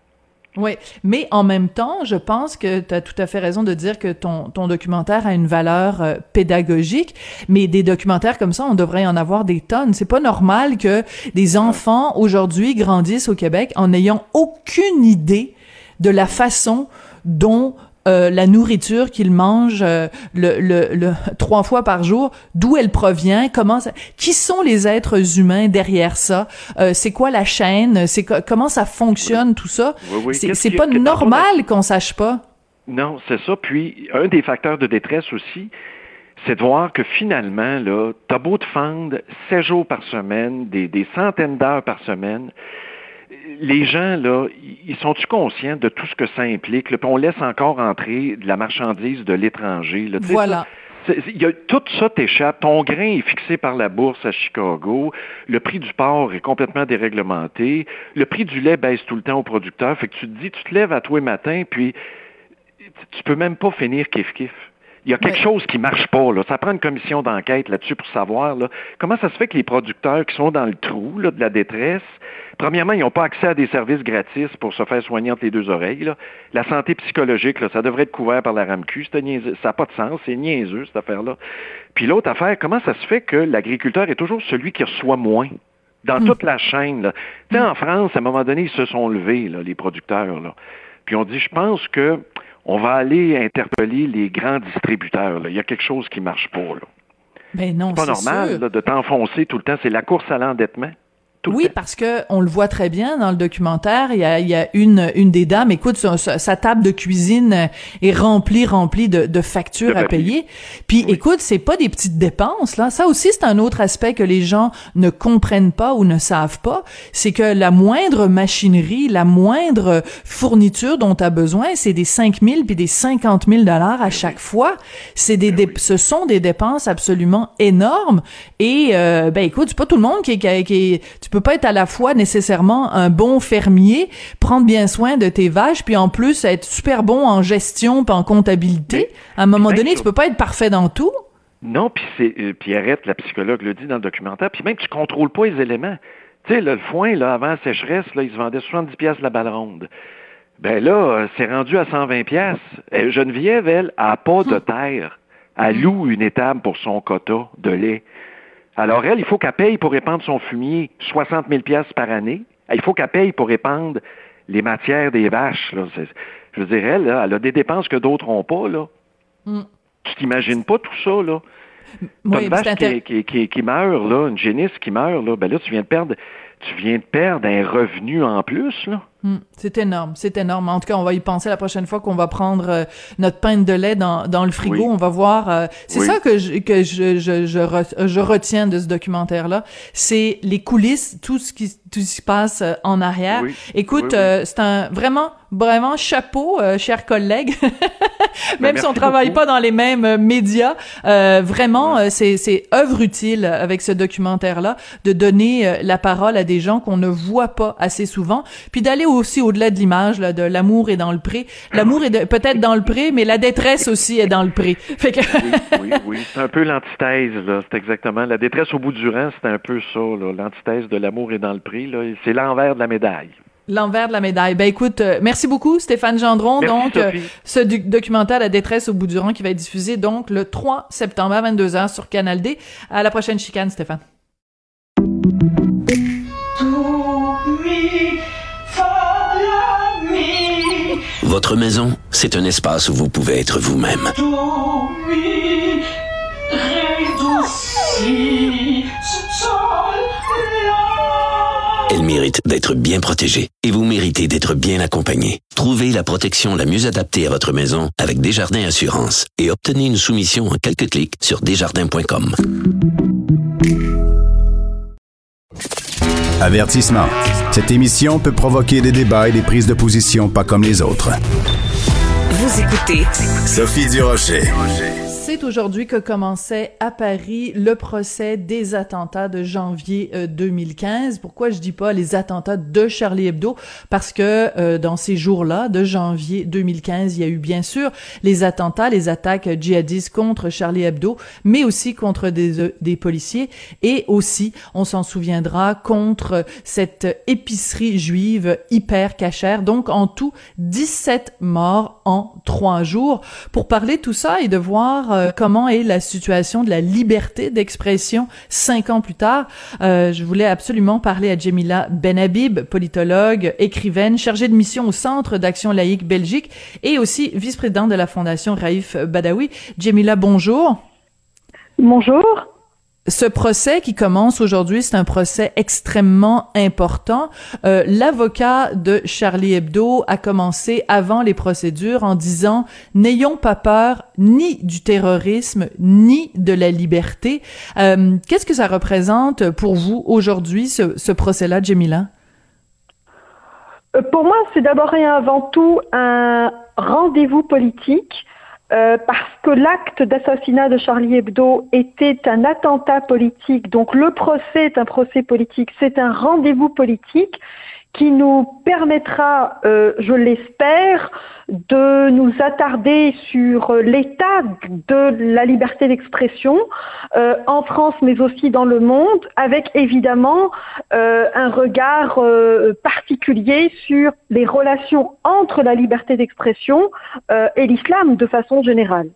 Oui, mais en même temps, je pense que tu as tout à fait raison de dire que ton, ton documentaire a une valeur euh, pédagogique, mais des documentaires comme ça, on devrait en avoir des tonnes. C'est pas normal que des enfants aujourd'hui grandissent au Québec en n'ayant aucune idée de la façon dont euh, la nourriture qu'ils mangent euh, le, le, trois fois par jour, d'où elle provient, comment ça, qui sont les êtres humains derrière ça, euh, c'est quoi la chaîne, c'est comment ça fonctionne tout ça. c'est pas normal qu'on sache pas. Non, c'est ça. Puis un des facteurs de détresse aussi, c'est de voir que finalement, là, t'as beau te fendre 7 jours par semaine, des, des centaines d'heures par semaine, les gens, là, ils sont-tu conscients de tout ce que ça implique? Là, puis on laisse encore entrer de la marchandise de l'étranger. Voilà. y a, tout ça t'échappe. Ton grain est fixé par la bourse à Chicago. Le prix du porc est complètement déréglementé. Le prix du lait baisse tout le temps aux producteurs. Fait que tu te dis, tu te lèves à toi matin, puis tu peux même pas finir kiff-kiff. Il y a quelque chose qui marche pas. Là. Ça prend une commission d'enquête là-dessus pour savoir là, comment ça se fait que les producteurs qui sont dans le trou là, de la détresse, premièrement, ils n'ont pas accès à des services gratis pour se faire soigner entre les deux oreilles. Là. La santé psychologique, là, ça devrait être couvert par la RAMQ. Ça n'a pas de sens. C'est niaiseux, cette affaire-là. Puis l'autre affaire, comment ça se fait que l'agriculteur est toujours celui qui reçoit moins? Dans hmm. toute la chaîne. Là? sais, En France, à un moment donné, ils se sont levés, là, les producteurs. Là. Puis on dit, je pense que on va aller interpeller les grands distributeurs. Il y a quelque chose qui marche pas. Là. Ben non, c'est pas normal de t'enfoncer tout le temps. C'est la course à l'endettement oui, parce que on le voit très bien dans le documentaire. Il y a, il y a une, une des dames, écoute, sa, table de cuisine est remplie, remplie de, de factures à payer. Puis, écoute, c'est pas des petites dépenses là. Ça aussi, c'est un autre aspect que les gens ne comprennent pas ou ne savent pas. C'est que la moindre machinerie, la moindre fourniture dont tu as besoin, c'est des 5 000 puis des 50 000 dollars à chaque fois. C'est des, ben ce sont des dépenses absolument énormes. Et euh, ben écoute, c'est pas tout le monde qui est, qui tu peux pas être à la fois nécessairement un bon fermier, prendre bien soin de tes vaches, puis en plus être super bon en gestion, puis en comptabilité. à un moment donné, tu peux pas être parfait dans tout. Non, puis c'est euh, puis arrête, la psychologue le dit dans le documentaire, puis même tu contrôles pas les éléments. Tu sais, le foin, là, avant la sécheresse, là, il se vendait 70 pièces la balle ronde. Ben là, euh, c'est rendu à 120 pièces. Geneviève, elle, a pas de hum. terre. Elle loue une étable pour son quota de lait. Alors elle, il faut qu'elle paye pour répandre son fumier 60 000 pièces par année. Il faut qu'elle paye pour répandre les matières des vaches. Là. Je veux dire, elle, elle a des dépenses que d'autres n'ont pas. Là. Mm. Tu t'imagines pas tout ça, là? une vache qui, qui, qui, meurt, là, une génisse qui meurt, là, ben là, tu viens de perdre, tu viens de perdre un revenu en plus, là. Hmm, c'est énorme, c'est énorme. En tout cas, on va y penser la prochaine fois qu'on va prendre euh, notre pinte de lait dans, dans le frigo. On va voir. Euh, c'est ça que je, que je, je, je, retiens de ce documentaire-là. C'est les coulisses, tout ce qui tout ce qui se passe euh, en arrière. Écoute, c'est un vraiment vraiment chapeau, chers collègues. [laughs] Ben, Même si on travaille pas dans les mêmes médias, vraiment, c'est c'est œuvre utile avec ce documentaire-là de donner la parole à des gens qu'on ne voit pas assez souvent, puis d'aller aussi au-delà de l'image de l'amour est dans le pré. L'amour est peut-être dans le pré, mais la détresse aussi est dans le pré. [laughs] Fait que... oui, oui, oui. c'est un peu l'antithèse là. C'est exactement la détresse au bout du rang, c'est un peu ça. L'antithèse de l'amour est dans le pré. Là. C'est l'envers de la médaille. L'envers de la médaille. Ben écoute, euh, merci beaucoup Stéphane Gendron. donc euh, ce documentaire La détresse au bout du rang qui va être diffusé donc le 3 septembre à 22h sur Canal D. À la prochaine chicane Stéphane. Votre maison, c'est un espace où vous pouvez être vous-même. Mérite d'être bien protégée et vous méritez d'être bien accompagné. Trouvez la protection la mieux adaptée à votre maison avec Desjardins Assurance et obtenez une soumission en quelques clics sur desjardins.com. Avertissement. Cette émission peut provoquer des débats et des prises de position pas comme les autres. Vous écoutez Sophie Durocher. C'est aujourd'hui que commençait à Paris le procès des attentats de janvier 2015. Euh, Pourquoi je dis pas les attentats de Charlie Hebdo? Parce que euh, dans ces jours-là de janvier 2015, il y a eu bien sûr les attentats, les attaques djihadistes contre Charlie Hebdo, mais aussi contre des, euh, policiers et aussi, on s'en souviendra, contre cette épicerie juive hyper cachère. Donc en tout, 17 morts en trois jours. Pour parler de tout ça et de voir comment est la situation de la liberté d'expression cinq ans plus tard? Euh, je voulais absolument parler à Jemila Benhabib, politologue, écrivaine, chargée de mission au Centre d'action laïque Belgique et aussi vice-présidente de la Fondation Raif Badawi. Jemila, bonjour. Bonjour. Ce procès qui commence aujourd'hui, c'est un procès extrêmement important. Euh, L'avocat de Charlie Hebdo a commencé avant les procédures en disant n'ayons pas peur ni du terrorisme ni de la liberté. Euh, Qu'est-ce que ça représente pour vous aujourd'hui ce, ce procès-là, Jemila? Euh, pour moi, c'est d'abord et avant tout un rendez-vous politique euh, parce que l'acte d'assassinat de Charlie Hebdo était un attentat politique, donc le procès est un procès politique, c'est un rendez-vous politique qui nous permettra, euh, je l'espère, de nous attarder sur l'état de la liberté d'expression euh, en France, mais aussi dans le monde, avec évidemment euh, un regard particulier sur les relations entre la liberté d'expression et l'islam de façon générale.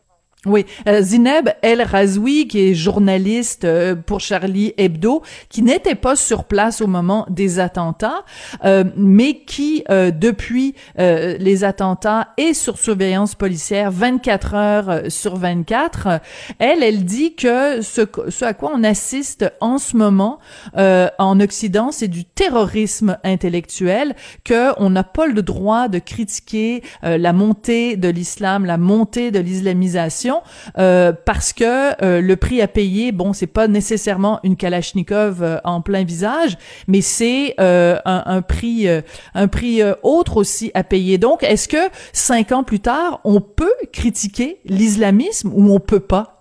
Oui, euh, Zineb El Razoui, qui est journaliste euh, pour Charlie Hebdo, qui n'était pas sur place au moment des attentats, euh, mais qui, euh, depuis les attentats, est sur surveillance policière 24 heures sur 24. Elle, elle dit que ce, ce à quoi on assiste en ce moment en Occident, c'est du terrorisme intellectuel, que on n'a pas le droit de critiquer la montée de l'islam, la montée de l'islamisation euh, parce que euh, le prix à payer, bon, c'est pas nécessairement une Kalachnikov euh, en plein visage, mais c'est un, un, prix, un prix autre aussi à payer. Donc, est-ce que cinq ans plus tard, on peut critiquer l'islamisme ou on peut pas?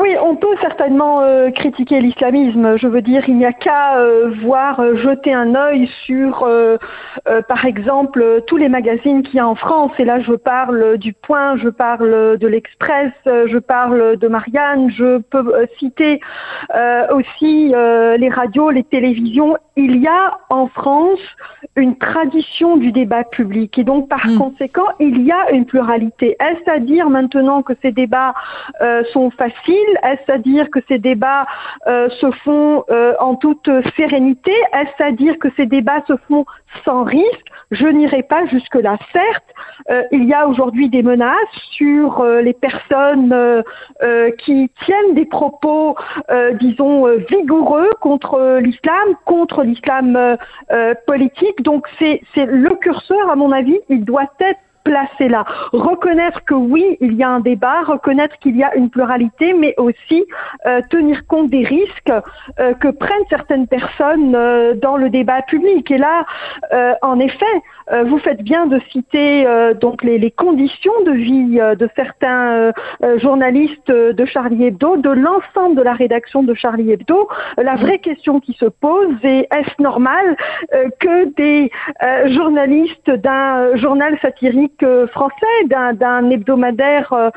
Oui, on peut certainement euh, critiquer l'islamisme. Je veux dire, il n'y a qu'à euh, voir euh, jeter un œil sur, par exemple, tous les magazines qu'il y a en France. Et là, je parle du Point, je parle de l'Express, je parle de Marianne, je peux citer aussi les radios, les télévisions. Il y a en France une tradition du débat public et donc par mmh. conséquent, il y a une pluralité. Est-ce à dire maintenant que ces débats sont faciles? Est-ce à dire que ces débats euh, se font euh, en toute sérénité? Est-ce à dire que ces débats se font sans risque? Je n'irai pas jusque-là. Certes, euh, il y a aujourd'hui des menaces sur les personnes qui tiennent des propos, disons, vigoureux contre l'islam, contre l'islam politique. Donc c'est le curseur, à mon avis, il doit être placer là. Reconnaître que oui, il y a un débat, reconnaître qu'il y a une pluralité, mais aussi euh, tenir compte des risques euh, que prennent certaines personnes euh, dans le débat public. Et là, en effet, vous faites bien de citer donc les, les, conditions de vie de certains journalistes de Charlie Hebdo, de l'ensemble de la rédaction de Charlie Hebdo. La vraie question qui se pose est est-ce normal que des journalistes d'un journal satirique français, d'un hebdomadaire euh,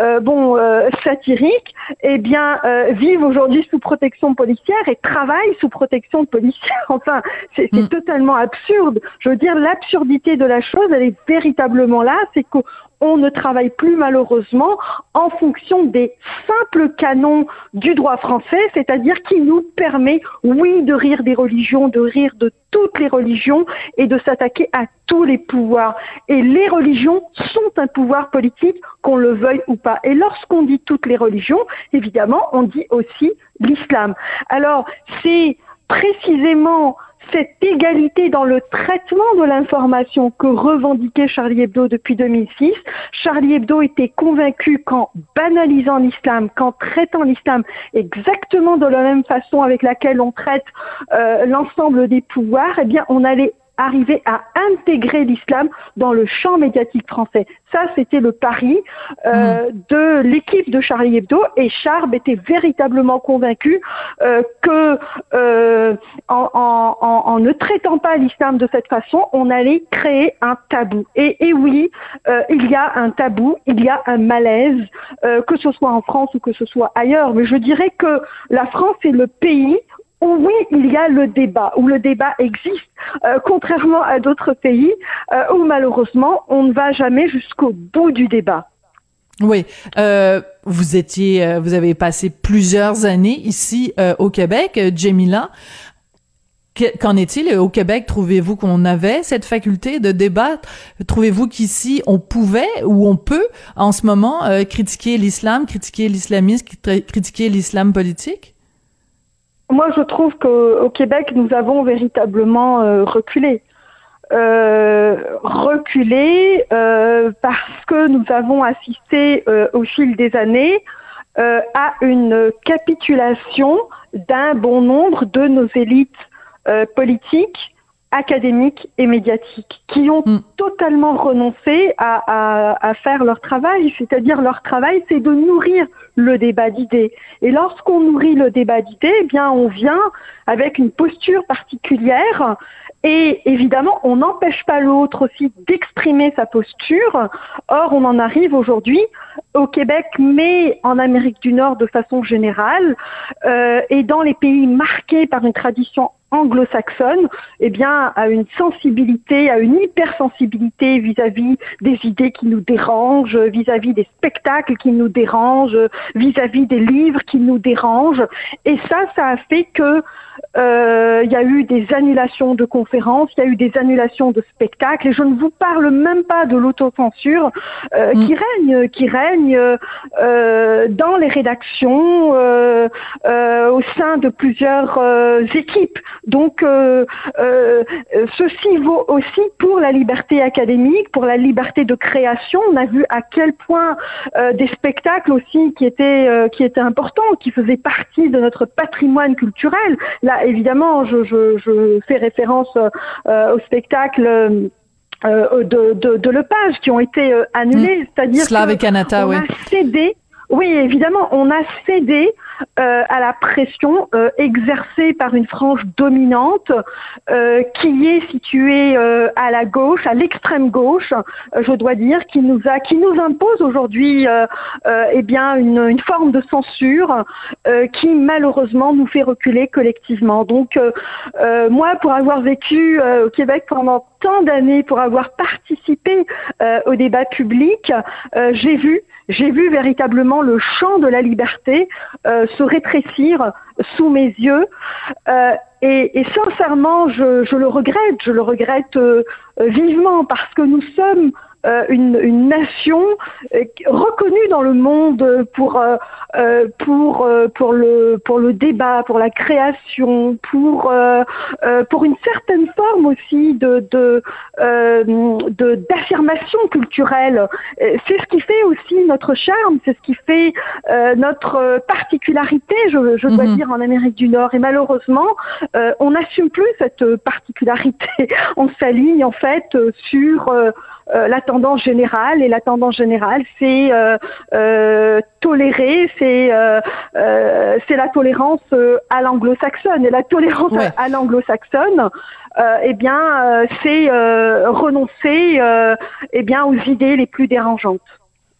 euh, bon euh, satirique, eh bien vivent aujourd'hui sous protection policière et travaillent sous protection policière? [laughs] Enfin, c'est mm. totalement absurde. Je veux dire, l'absurdité de la chose, elle est véritablement là, c'est que on ne travaille plus malheureusement en fonction des simples canons du droit français, c'est-à-dire qui nous permet, oui, de rire des religions, de rire de toutes les religions et de s'attaquer à tous les pouvoirs. Et les religions sont un pouvoir politique, qu'on le veuille ou pas. Et lorsqu'on dit toutes les religions, évidemment, on dit aussi l'islam. Alors, c'est précisément cette égalité dans le traitement de l'information que revendiquait Charlie Hebdo depuis 2006. Charlie Hebdo était convaincu qu'en banalisant l'islam, qu'en traitant l'islam exactement de la même façon avec laquelle on traite euh, l'ensemble des pouvoirs, eh bien, on allait arriver à intégrer l'islam dans le champ médiatique français. Ça, c'était le pari euh, mm. de l'équipe de Charlie Hebdo et Charb était véritablement convaincu euh, que euh, en, en, en, ne traitant pas l'islam de cette façon, on allait créer un tabou. Et, et oui, euh, il y a un tabou, il y a un malaise, euh, que ce soit en France ou que ce soit ailleurs. Mais je dirais que la France est le pays oui, il y a le débat, où le débat existe, euh, contrairement à d'autres pays euh, où malheureusement on ne va jamais jusqu'au bout du débat. Oui, euh, vous étiez, euh, vous avez passé plusieurs années ici euh, au Québec, Jamila. Qu'en est-il au Québec? Trouvez-vous qu'on avait cette faculté de débattre? Trouvez-vous qu'ici, on pouvait ou on peut, en ce moment, critiquer l'islam, critiquer l'islamisme, critiquer l'islam politique? Moi, je trouve qu'au Québec, nous avons véritablement euh, reculé. Euh, reculé euh, parce que nous avons assisté au fil des années à une capitulation d'un bon nombre de nos élites politiques académiques et médiatiques qui ont mm. totalement renoncé à, à, à, faire leur travail, c'est-à-dire leur travail, c'est de nourrir le débat d'idées. Et lorsqu'on nourrit le débat d'idées, eh bien, on vient avec une posture particulière et évidemment, on n'empêche pas l'autre aussi d'exprimer sa posture. Or, on en arrive aujourd'hui au Québec, mais en Amérique du Nord de façon générale, euh, et dans les pays marqués par une tradition anglo-saxonne, eh bien, à une sensibilité, à une hypersensibilité vis-à-vis des idées qui nous dérangent, vis-à-vis des spectacles qui nous dérangent, vis-à-vis des livres qui nous dérangent. Et ça, ça a fait que euh, il y a eu des annulations de conférences, il y a eu des annulations de spectacles, et je ne vous parle même pas de l'autocensure euh, mm. qui règne, qui règne euh, dans les rédactions, euh, euh, au sein de plusieurs euh, équipes. Donc, ceci vaut aussi pour la liberté académique, pour la liberté de création. On a vu à quel point des spectacles aussi qui étaient qui étaient importants, qui faisaient partie de notre patrimoine culturel. Là, évidemment, je, je, je fais référence euh, au spectacle. Euh, de, de, de Lepage qui ont été euh, annulés, mmh. c'est-à-dire a cédé oui, évidemment, on a cédé euh, à la pression euh, exercée par une frange dominante euh, qui est située à la gauche, à l'extrême gauche, je dois dire, qui nous a, qui nous impose aujourd'hui, eh bien, une, une, forme de censure qui malheureusement nous fait reculer collectivement. Donc, moi, pour avoir vécu au Québec pendant tant d'années, pour avoir participé au débat public, j'ai vu j'ai vu véritablement le champ de la liberté euh, se rétrécir sous mes yeux. Euh, et, sincèrement, je, le regrette, je le regrette euh, vivement parce que nous sommes une, une, nation euh, reconnue dans le monde pour euh, pour pour le pour le débat, pour la création, pour pour une certaine forme aussi de de d'affirmation culturelle. C'est ce qui fait aussi notre charme, c'est ce qui fait notre particularité, je, je dois -hmm. dire, en Amérique du Nord. Et malheureusement, on n'assume plus cette particularité. [laughs] On s'aligne en fait sur euh, la tendance générale et la tendance générale c'est euh, euh, tolérer c'est c'est la tolérance à l'anglo-saxonne et la tolérance à l'anglo-saxonne eh bien c'est renoncer eh bien aux idées les plus dérangeantes.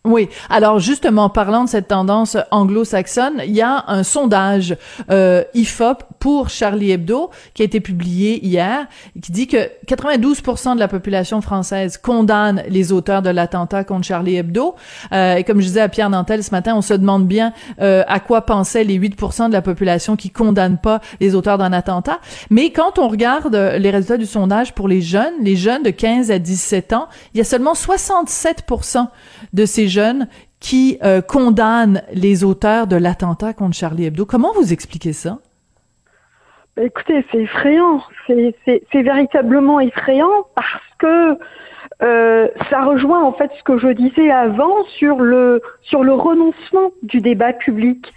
Oui. Alors justement, parlant de cette tendance anglo-saxonne, il y a un sondage euh, IFOP pour Charlie Hebdo qui a été publié hier, qui dit que 92% de la population française condamne les auteurs de l'attentat contre Charlie Hebdo. Euh, et comme je disais à Pierre Nantel ce matin, on se demande bien euh, à quoi pensaient les 8% de la population qui condamnent pas les auteurs d'un attentat. Mais quand on regarde les résultats du sondage pour les jeunes, les jeunes de 15 à 17 ans, il y a seulement 67% de ces jeunes qui euh, condamnent les auteurs de l'attentat contre Charlie Hebdo. Comment vous expliquez ça? Bah, écoutez, c'est effrayant. C'est véritablement effrayant parce que euh, ça rejoint en fait ce que je disais avant sur le sur le renoncement du débat public.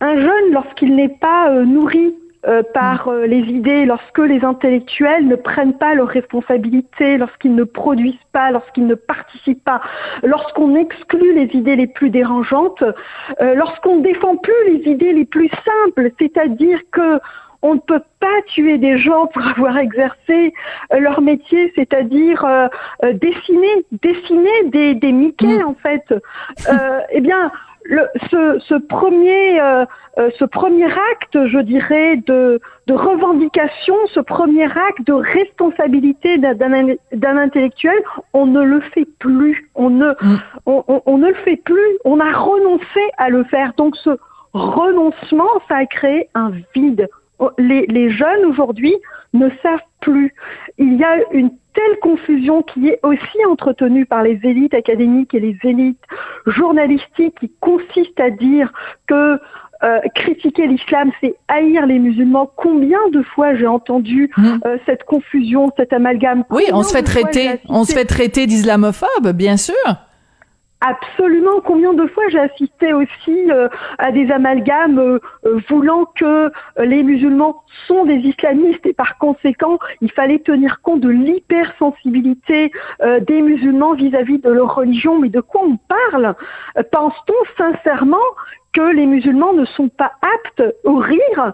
Un jeune, lorsqu'il n'est pas euh, nourri euh, par euh, les idées lorsque les intellectuels ne prennent pas leurs responsabilités, lorsqu'ils ne produisent pas, lorsqu'ils ne participent pas, lorsqu'on exclut les idées les plus dérangeantes, euh, lorsqu'on ne défend plus les idées les plus simples, c'est-à-dire que on ne peut pas tuer des gens pour avoir exercé leur métier, c'est-à-dire dessiner, dessiner des, des Mickey en fait. eh bien, le, ce, ce, premier, euh, euh, ce premier acte, je dirais, de, de, revendication, ce premier acte de responsabilité d'un intellectuel, on ne le fait plus. On ne, mm. on, on, on, ne le fait plus. On a renoncé à le faire. Donc ce renoncement, ça a créé un vide. Les, les jeunes aujourd'hui ne savent plus. Il y a une telle confusion qui est aussi entretenue par les élites académiques et les élites journalistiques qui consiste à dire que euh, critiquer l'islam, c'est haïr les musulmans. Combien de fois j'ai entendu mmh. euh, cette confusion, cet amalgame? Oui, on se fait traiter, on se fait traiter d'islamophobe, bien sûr. Absolument. Combien de fois j'ai assisté aussi euh, à des amalgames euh, euh, voulant que les musulmans sont des islamistes et par conséquent il fallait tenir compte de l'hypersensibilité des musulmans vis-à-vis de leur religion. Mais de quoi on parle? Pense-t-on sincèrement que les musulmans ne sont pas aptes au rire,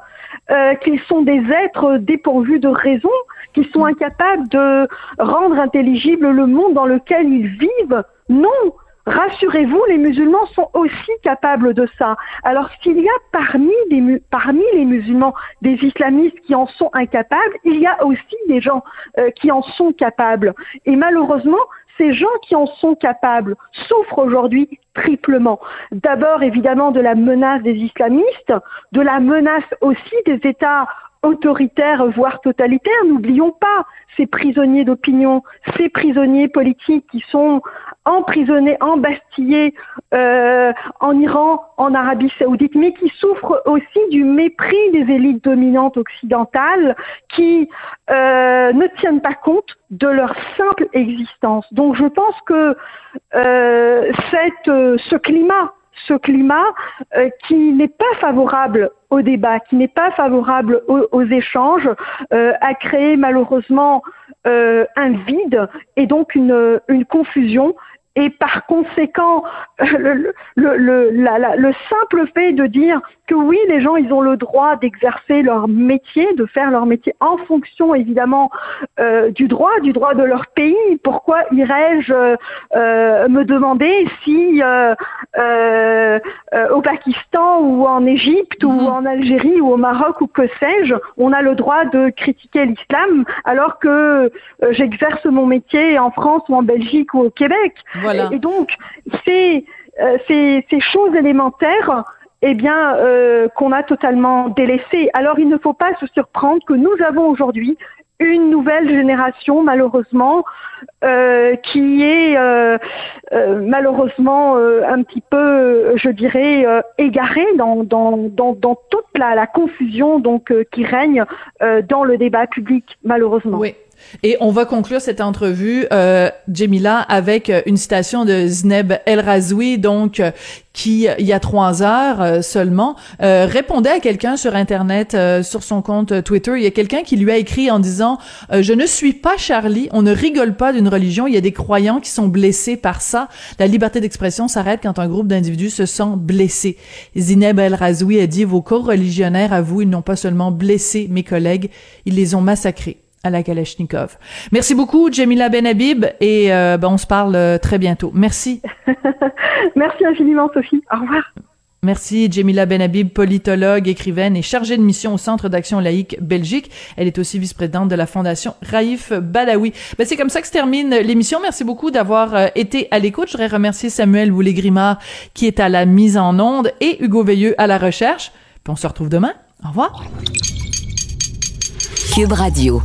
qu'ils sont des êtres dépourvus de raison, qu'ils sont incapables de rendre intelligible le monde dans lequel ils vivent? Non Rassurez-vous, les musulmans sont aussi capables de ça. Alors s'il y a parmi les, musulmans des islamistes qui en sont incapables, il y a aussi des gens euh, qui en sont capables. Et malheureusement, ces gens qui en sont capables souffrent aujourd'hui triplement. D'abord, évidemment, de la menace des islamistes, de la menace aussi des États autoritaires, voire totalitaires. N'oublions pas ces prisonniers d'opinion, ces prisonniers politiques qui sont emprisonnés, embastillés euh, en Iran, en Arabie saoudite, mais qui souffrent aussi du mépris des élites dominantes occidentales qui euh, ne tiennent pas compte de leur simple existence. Donc je pense que euh, cette, ce climat ce climat euh, qui n'est pas favorable au débat, qui n'est pas favorable aux, échanges, euh, a créé malheureusement euh, un vide et donc une, une confusion et par conséquent, [laughs] le, le, le, simple fait de dire que oui, les gens, ils ont le droit d'exercer leur métier, de faire leur métier en fonction évidemment euh, du droit, du droit de leur pays. Pourquoi irais-je euh, me demander si euh, au Pakistan ou en Égypte ou mhm. en Algérie ou au Maroc ou que sais-je, on a le droit de critiquer l'islam alors que j'exerce mon métier en France ou en Belgique ou au Québec et, donc, c'est euh, ces, choses élémentaires eh bien, euh, qu'on a totalement délaissées. Alors, il ne faut pas se surprendre que nous avons aujourd'hui une nouvelle génération, malheureusement, euh, qui est malheureusement un petit peu, je dirais, égarée dans, dans, dans, dans toute la, la, confusion donc qui règne dans le débat public, malheureusement. Oui. Et on va conclure cette entrevue, euh, Jemila, avec euh, une citation de Zineb El Razoui, donc euh, qui, il y a trois heures euh, seulement, répondait à quelqu'un sur Internet, sur son compte Twitter. Il y a quelqu'un qui lui a écrit en disant Je ne suis pas Charlie, on ne rigole pas d'une religion, il y a des croyants qui sont blessés par ça. La liberté d'expression s'arrête quand un groupe d'individus se sent blessé. Zineb El Razoui a dit Vos co-religionnaires, à vous, ils n'ont pas seulement blessé mes collègues, ils les ont massacrés à la Kalachnikov. Merci beaucoup, Jamila Benhabib, et euh, ben, on se parle euh, très bientôt. Merci. [laughs] Merci infiniment, Sophie. Au revoir. Merci, Jamila Benhabib, politologue, écrivaine et chargée de mission au Centre d'action laïque Belgique. Elle est aussi vice-présidente de la Fondation Raif Badawi. Ben, c'est comme ça que se termine l'émission. Merci beaucoup d'avoir euh, été à l'écoute. Je voudrais remercier Samuel Boulay-Grimard qui est à la mise en onde et Hugo Veilleux à la recherche. Puis on se retrouve demain. Au revoir. Cube Radio.